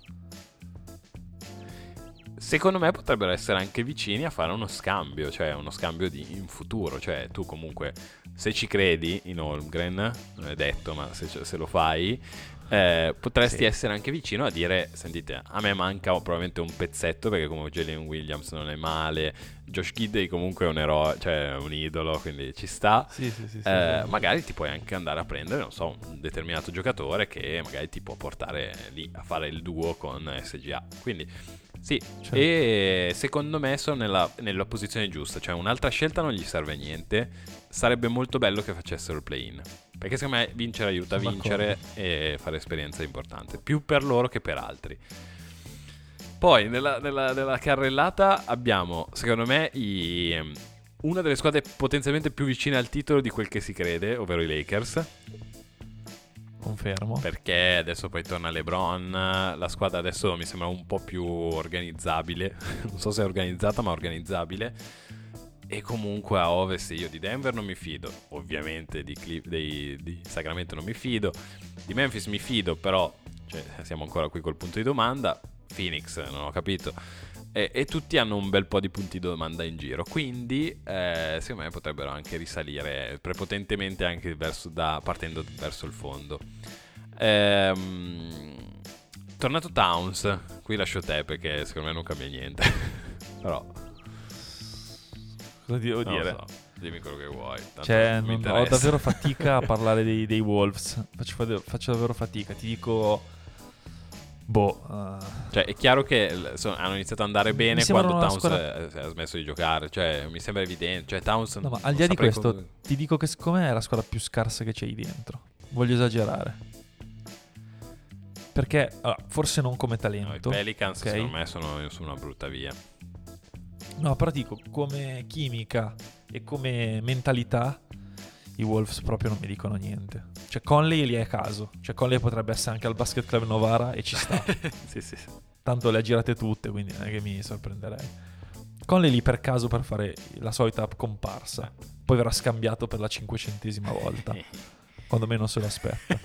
Secondo me potrebbero essere anche vicini a fare uno scambio, cioè uno scambio di, in futuro. Cioè, tu comunque, se ci credi in Holmgren, non è detto, ma se, se lo fai, eh, potresti Sì. essere anche vicino a dire: Sentite, a me manca probabilmente un pezzetto perché, comunque, Jalen Williams non è male. Josh Gidey comunque è un eroe, cioè un idolo, quindi ci sta. Sì, sì, sì. sì. Eh, magari ti puoi anche andare a prendere, non so, un determinato giocatore che magari ti può portare lì a fare il duo con SGA. Quindi sì, Certo. e secondo me sono nella, nella posizione giusta, cioè un'altra scelta non gli serve a niente. Sarebbe molto bello che facessero il play-in. Perché secondo me vincere aiuta a vincere e fare esperienza è importante, più per loro che per altri. Poi nella, nella- nella carrellata abbiamo, secondo me, i- una delle squadre potenzialmente più vicine al titolo di quel che si crede, ovvero i Lakers. Confermo. Perché adesso poi torna LeBron, la squadra adesso mi sembra un po' più organizzabile. non so se è organizzata, ma organizzabile. E comunque a ovest io di Denver non mi fido, ovviamente di, Cle- dei- di Sacramento non mi fido, di Memphis mi fido, però cioè, siamo ancora qui col punto di domanda. Phoenix non ho capito. E, e tutti hanno un bel po' di punti di domanda in giro, quindi eh, secondo me potrebbero anche risalire prepotentemente anche verso da- partendo verso il fondo. Ehm, tornato Towns, qui lascio te perché secondo me non cambia niente. Però Cosa devo lo dire? so, dimmi quello che vuoi. Cioè, non ho davvero fatica a parlare dei, dei Wolves. Faccio, faccio davvero fatica. Ti dico. Boh. eh, Cioè, è chiaro che l- so- hanno iniziato ad andare bene quando Towns squadra- eh, ha smesso di giocare. Cioè, mi sembra evidente. Cioè, Towns. no, ma al di là di questo, come- ti dico che secondo me è la squadra più scarsa che c'hai dentro. Voglio esagerare. Perché, allora, forse non come no, I talento. Pelicans, ok? secondo me, sono su una brutta via. No, però dico, come chimica e come mentalità, i Wolves proprio non mi dicono niente. Cioè, Conley lì è caso. Cioè, Conley potrebbe essere anche al Basket Club Novara e ci sta. sì, sì, sì. Tanto le ha girate tutte, quindi non è che mi sorprenderei. Conley lì per caso per fare la solita comparsa. Poi verrà scambiato per la cinquecentesima volta, quando meno se lo aspetta.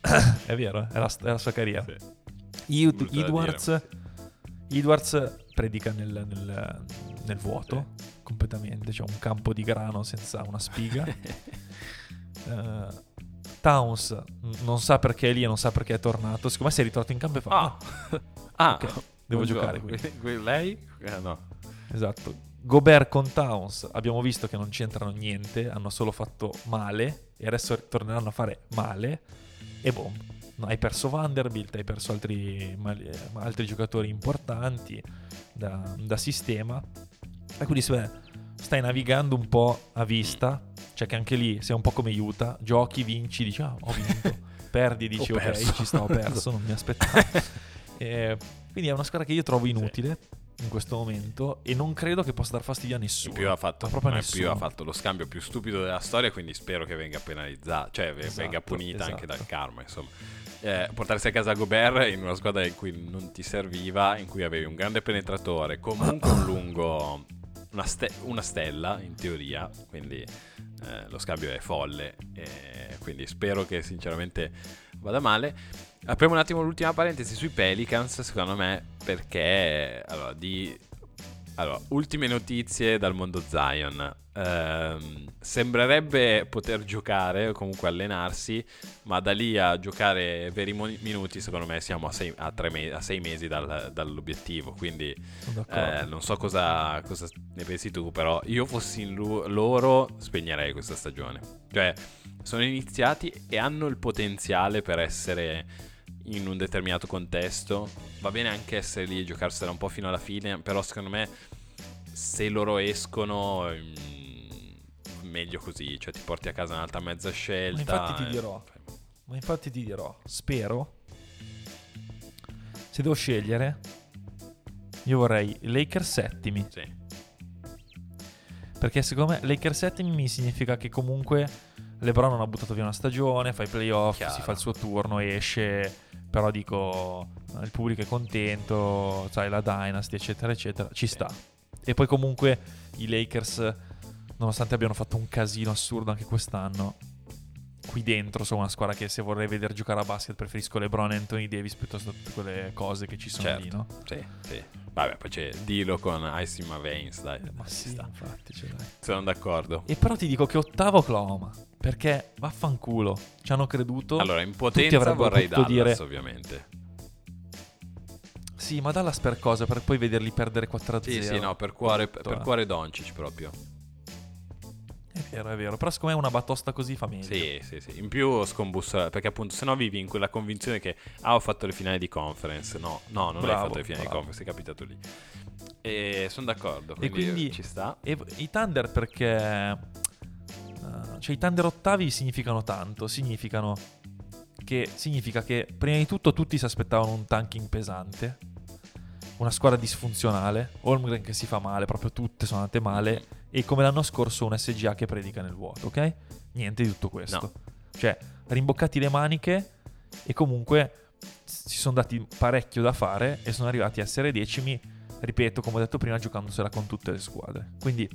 è vero, è la, è la sua carriera. Sì. Ed- Edwards, Edwards predica nel, nel- nel vuoto completamente, c'è un campo di grano senza una spiga. Eh, Towns non sa perché è lì e non sa perché è tornato. Secondo me si è ritrovato in campo e fa: Ah, "Ah, ah ok, devo giocare qui." Lei? Eh, no. Esatto. Gobert con Towns abbiamo visto che non c'entrano niente, hanno solo fatto male e adesso torneranno a fare male e boom. Hai perso Vanderbilt, hai perso altri, eh, altri giocatori importanti da, da sistema e quindi me, stai navigando un po' a vista, cioè che anche lì sei un po' come Utah, giochi, vinci, dici ah ho vinto, perdi, dici ok perso." ci sta, ho perso, non mi aspettavo. Eh, quindi è una squadra che io trovo inutile in questo momento e non credo che possa dar fastidio a nessuno. più ha fatto, proprio a in più nessuno. ha fatto lo scambio più stupido della storia, quindi spero che venga penalizzata, cioè Esatto, venga punita anche esatto. dal karma, insomma. Eh, portarsi a casa Gobert in una squadra in cui non ti serviva, in cui avevi un grande penetratore, comunque un lungo, una, ste- una stella in teoria, quindi eh, lo scambio è folle, e quindi spero che sinceramente vada male. Apriamo un attimo l'ultima parentesi sui Pelicans, secondo me, perché allora, di allora, ultime notizie dal mondo Zion. Ehm, sembrerebbe poter giocare o comunque allenarsi, ma da lì a giocare veri mo- minuti, secondo me siamo a sei, a tre me- a sei mesi dal- dall'obiettivo. Quindi eh, non so cosa, cosa ne pensi tu, però io fossi in lu- loro spegnerei questa stagione. Cioè, sono iniziati e hanno il potenziale per essere in un determinato contesto. Va bene anche essere lì e giocarsela un po' fino alla fine, però secondo me se loro escono mm, meglio così, cioè ti porti a casa un'altra mezza scelta. infatti ti e- dirò. Ma infatti ti dirò, spero. Se devo scegliere, io vorrei Lakers settimi. Sì. Perché secondo me Lakers settimi mi significa che comunque LeBron non ha buttato via una stagione, fa i playoff, Chiaro. si fa il suo turno, esce. Però dico, eh, il pubblico è contento, sai, la Dynasty, eccetera, eccetera. Ci sta. E poi comunque i Lakers, nonostante abbiano fatto un casino assurdo anche quest'anno, qui dentro sono una squadra che se vorrei vedere giocare a basket preferisco LeBron e Anthony Davis piuttosto che tutte quelle cose che ci sono certo. lì, no? Sì, sì. Vabbè, poi c'è Dilo con my veins, dai. Ma ci sì, sta. infatti, ce l'hai. Sono d'accordo. E però ti dico che ottavo Oklahoma, perché vaffanculo, ci hanno creduto. Allora, in potenza vorrei Dallas, dire- ovviamente. Sì, ma Dallas per cosa? Per poi vederli perdere 4-0. Sì, sì, no, per cuore, per eh. cuore Doncic proprio. È vero, è vero. Però secondo me una batosta così fa meglio. Sì, sì, sì. In più scombussola, perché appunto se no vivi in quella convinzione che ah, ho fatto le finali di conference. No, no, non hai Bravo, fatto le finali bravo. di conference, è capitato lì. E sono d'accordo, E quindi, quindi- ci sta. E i Thunder perché... eh, cioè i Thunder ottavi significano tanto, significano che significa che prima di tutto tutti si aspettavano un tanking pesante, una squadra disfunzionale, Holmgren che si fa male, proprio tutte sono andate male e come l'anno scorso un SGA che predica nel vuoto, ok? Niente di tutto questo. No. Cioè, rimboccati le maniche e comunque si sono dati parecchio da fare e sono arrivati a essere decimi, ripeto, come ho detto prima, giocandosela con tutte le squadre. Quindi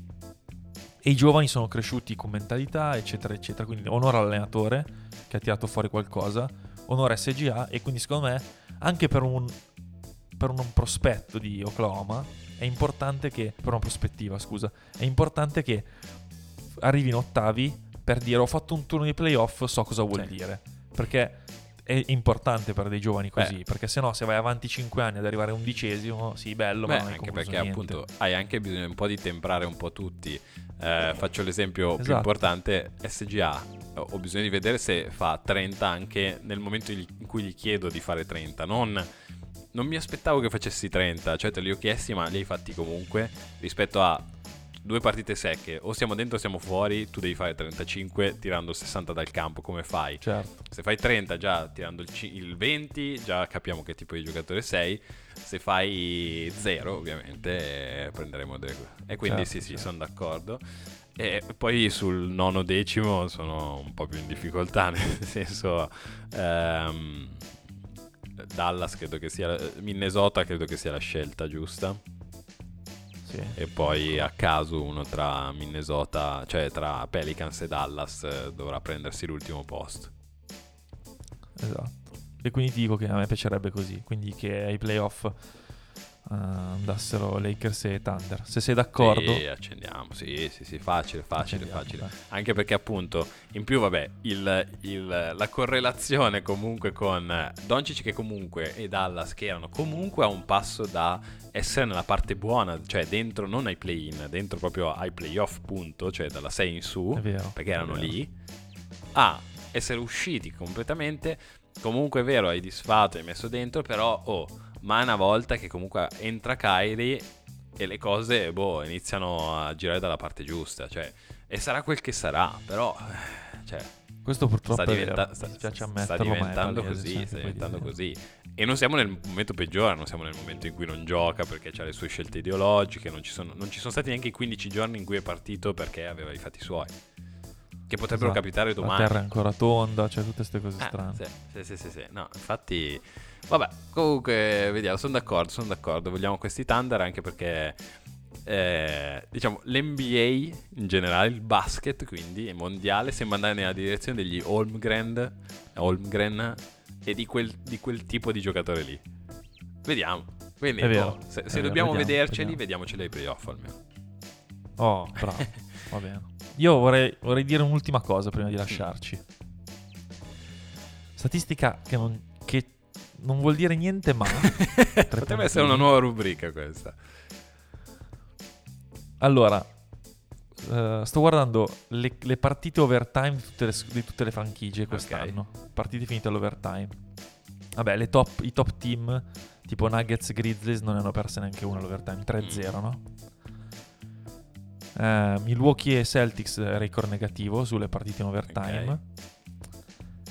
e i giovani sono cresciuti con mentalità, eccetera, eccetera. Quindi onore all'allenatore che ha tirato fuori qualcosa, onore SGA e quindi secondo me anche per un, per un prospetto di Oklahoma è importante che, per una prospettiva scusa, è importante che arrivi in ottavi per dire ho fatto un turno di playoff, so cosa vuol Sì. dire. Perché è importante per dei giovani così, Beh. perché se no se vai avanti 5 anni ad arrivare undicesimo, sì, bello, Beh, ma non anche perché niente. appunto hai anche bisogno un po' di temprare un po' tutti. Eh, faccio l'esempio più Esatto. importante, SGA. Ho bisogno di vedere se fa 30 anche nel momento in cui gli chiedo di fare 30. Non, non mi aspettavo che facessi 30, cioè te li ho chiesti ma li hai fatti comunque rispetto a due partite secche. O siamo dentro o siamo fuori, tu devi fare 35 tirando 60 dal campo, come fai? Certo. Se fai 30 già tirando il, ci- il 20, già capiamo che tipo di giocatore sei. Se fai 0, ovviamente, eh, prenderemo delle... E quindi Certo, sì, sì, certo. sono d'accordo. E poi sul nono decimo sono un po' più in difficoltà, nel senso... ehm, Dallas credo che sia... Minnesota credo che sia la scelta giusta. Sì. E poi a caso uno tra Minnesota, cioè tra Pelicans e Dallas eh, dovrà prendersi l'ultimo posto. Esatto. E quindi dico che a me piacerebbe così. Quindi che ai playoff eh, andassero Lakers e Thunder. Se sei d'accordo. Sì, accendiamo. Sì, sì, sì, facile, facile, accendiamo, facile. dai. Anche perché appunto, in più vabbè, il- il- la correlazione comunque con Doncic che comunque e Dallas che erano comunque a un passo da essere nella parte buona, cioè dentro non ai play-in, dentro proprio ai playoff punto, cioè dalla 6 in su, vero. perché erano lì, a essere usciti completamente. Comunque è vero, hai disfatto, hai messo dentro, però oh, ma una volta che comunque entra Kyrie e le cose boh, iniziano a girare dalla parte giusta, cioè, e sarà quel che sarà, però eh, cioè, Questo purtroppo sta, diventa- sta- sta diventando così, sempre sta diventando così. E non siamo nel momento peggiore, non siamo nel momento in cui non gioca perché ha le sue scelte ideologiche, non ci, sono, non ci sono stati neanche i 15 giorni in cui è partito perché aveva i fatti suoi. Che potrebbero Esatto. capitare La domani. terra è ancora tonda, cioè tutte queste cose Ah, strane. sì, sì, sì, sì. No, infatti, vabbè, comunque, vediamo, sono d'accordo, sono d'accordo. Vogliamo questi Thunder anche perché, eh, diciamo, l'NBA in generale, il basket, quindi, mondiale, sembra andare nella direzione degli Holmgren, Holmgren e di quel, di quel tipo di giocatore lì. Vediamo. Quindi, È vero, boh, se, è se vero, dobbiamo vediamo, vederceli, vediamo. vediamoceli ai playoff almeno. Oh, bravo. Va bene. Io vorrei, vorrei dire un'ultima cosa prima di lasciarci. Statistica che non, non vuol dire niente ma... Potrebbe essere una nuova rubrica questa. Allora, eh, sto guardando le, le partite overtime di tutte le, di tutte le franchigie quest'anno. Partite finite all'overtime. Vabbè, le top- i top team, tipo Nuggets Grizzlies, non ne hanno perse neanche una all'overtime. 3-0, no? Eh, Milwaukee e Celtics eh, record negativo sulle partite in overtime. Ok.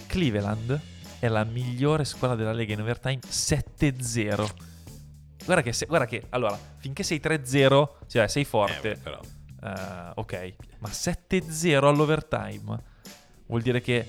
Cleveland è la migliore squadra della Lega in overtime 7-0. Guarda che, se- guarda che allora, finché sei 3-0, cioè sei forte, Eh, però. eh, ok, ma 7-0 all'overtime vuol dire che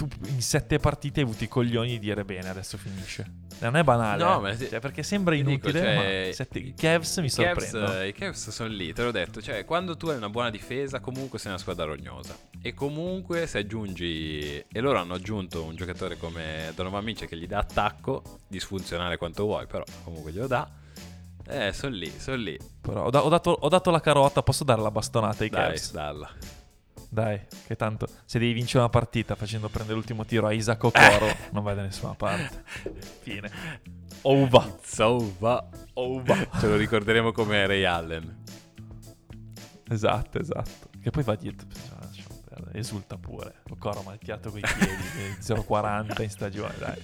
tu in sette partite hai avuto i coglioni di dire bene, adesso finisce. Non è banale, No, eh. ma. Cioè, perché sembra Ti dico, inutile, cioè, ma sette... i Cavs mi sorprendono. I Cavs sono lì, te l'ho detto. Cioè, quando tu hai una buona difesa, comunque sei una squadra rognosa. E comunque se aggiungi. E loro hanno aggiunto un giocatore come Donovan Mitchell che gli dà attacco, disfunzionale quanto vuoi, però comunque glielo dà. Eh, sono lì, sono lì. Però ho, da- ho dato, ho dato la carota, posso dare la bastonata ai Dai, Cavs? dalla. Dai, che tanto se devi vincere una partita facendo prendere l'ultimo tiro a Isaac Okoro, non vai da nessuna parte. Fine. Over. Sova. Over. Ce lo ricorderemo come Ray Allen. Esatto, esatto. Che poi va dietro, esulta pure. Okoro maltiato coi piedi, eh, 0,40 in stagione, dai.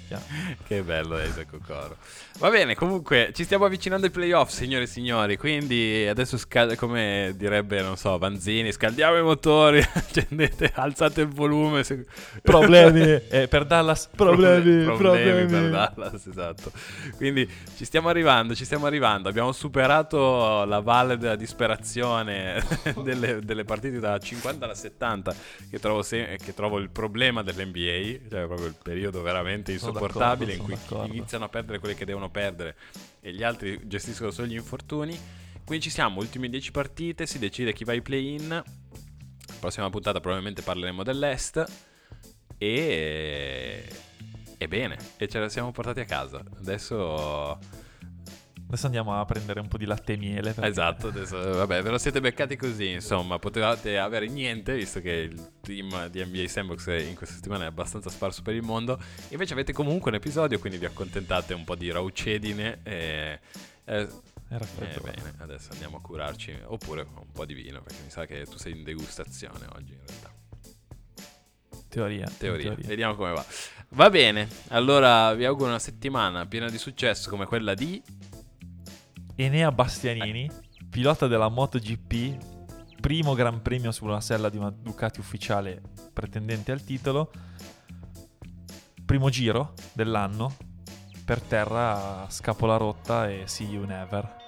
Che bello Isaac Okoro. Va bene, comunque ci stiamo avvicinando ai playoff, signore e signori. Quindi adesso, scal- come direbbe, non so, Vanzini, scaldiamo i motori, accendete, alzate il volume. se- Problemi eh, per Dallas, problemi, Problemi problemi. per Dallas, esatto. Quindi ci stiamo arrivando, ci stiamo arrivando. Abbiamo superato la valle della disperazione delle, delle partite da 50 alla 70, che trovo, se- che trovo il problema dell'NBA, cioè proprio il periodo veramente insopportabile in cui iniziano a perdere quelli che devono perdere e gli altri gestiscono solo gli infortuni. Quindi ci siamo, ultime 10 partite, si decide chi va ai play-in. Prossima puntata probabilmente parleremo dell'Est. E. E bene, e ce la siamo portati a casa. Adesso. Adesso andiamo a prendere un po' di latte e miele. perché- Esatto, adesso, vabbè, ve lo siete beccati così. Insomma, potevate avere niente, visto che il team di NBA Sandbox in questa settimana è abbastanza sparso per il mondo. Invece avete comunque un episodio, quindi vi accontentate un po' di raucedine. E, eh, Era eh, bene, adesso andiamo a curarci. Oppure un po' di vino, perché mi sa che tu sei in degustazione oggi, in realtà. Teoria. Teoria. teoria. Vediamo come va. Va bene, allora vi auguro una settimana piena di successo come quella di... Enea Bastianini, pilota della MotoGP, primo gran premio sulla sella di una Ducati ufficiale pretendente al titolo, primo giro dell'anno, per terra scapola rotta e see you never.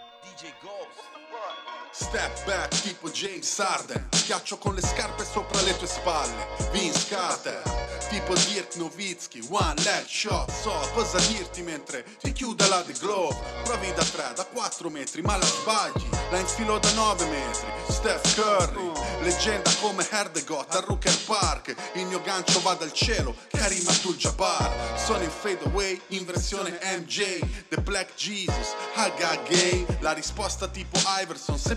Step back tipo James Harden. Schiaccio con le scarpe sopra le tue spalle. Vince Carter Tipo Dirk Nowitzki. One leg shot So cosa dirti mentre ti chiude la The Glove Provi da 3, da 4 metri ma la sbagli. La infilo da 9 metri. Steph Curry Leggenda come Herdegot a Rooker Park. Il mio gancio va dal cielo Karim Abdul-Jabbar. Sono in fade away in versione MJ The Black Jesus Haga Game La risposta tipo Iverson Se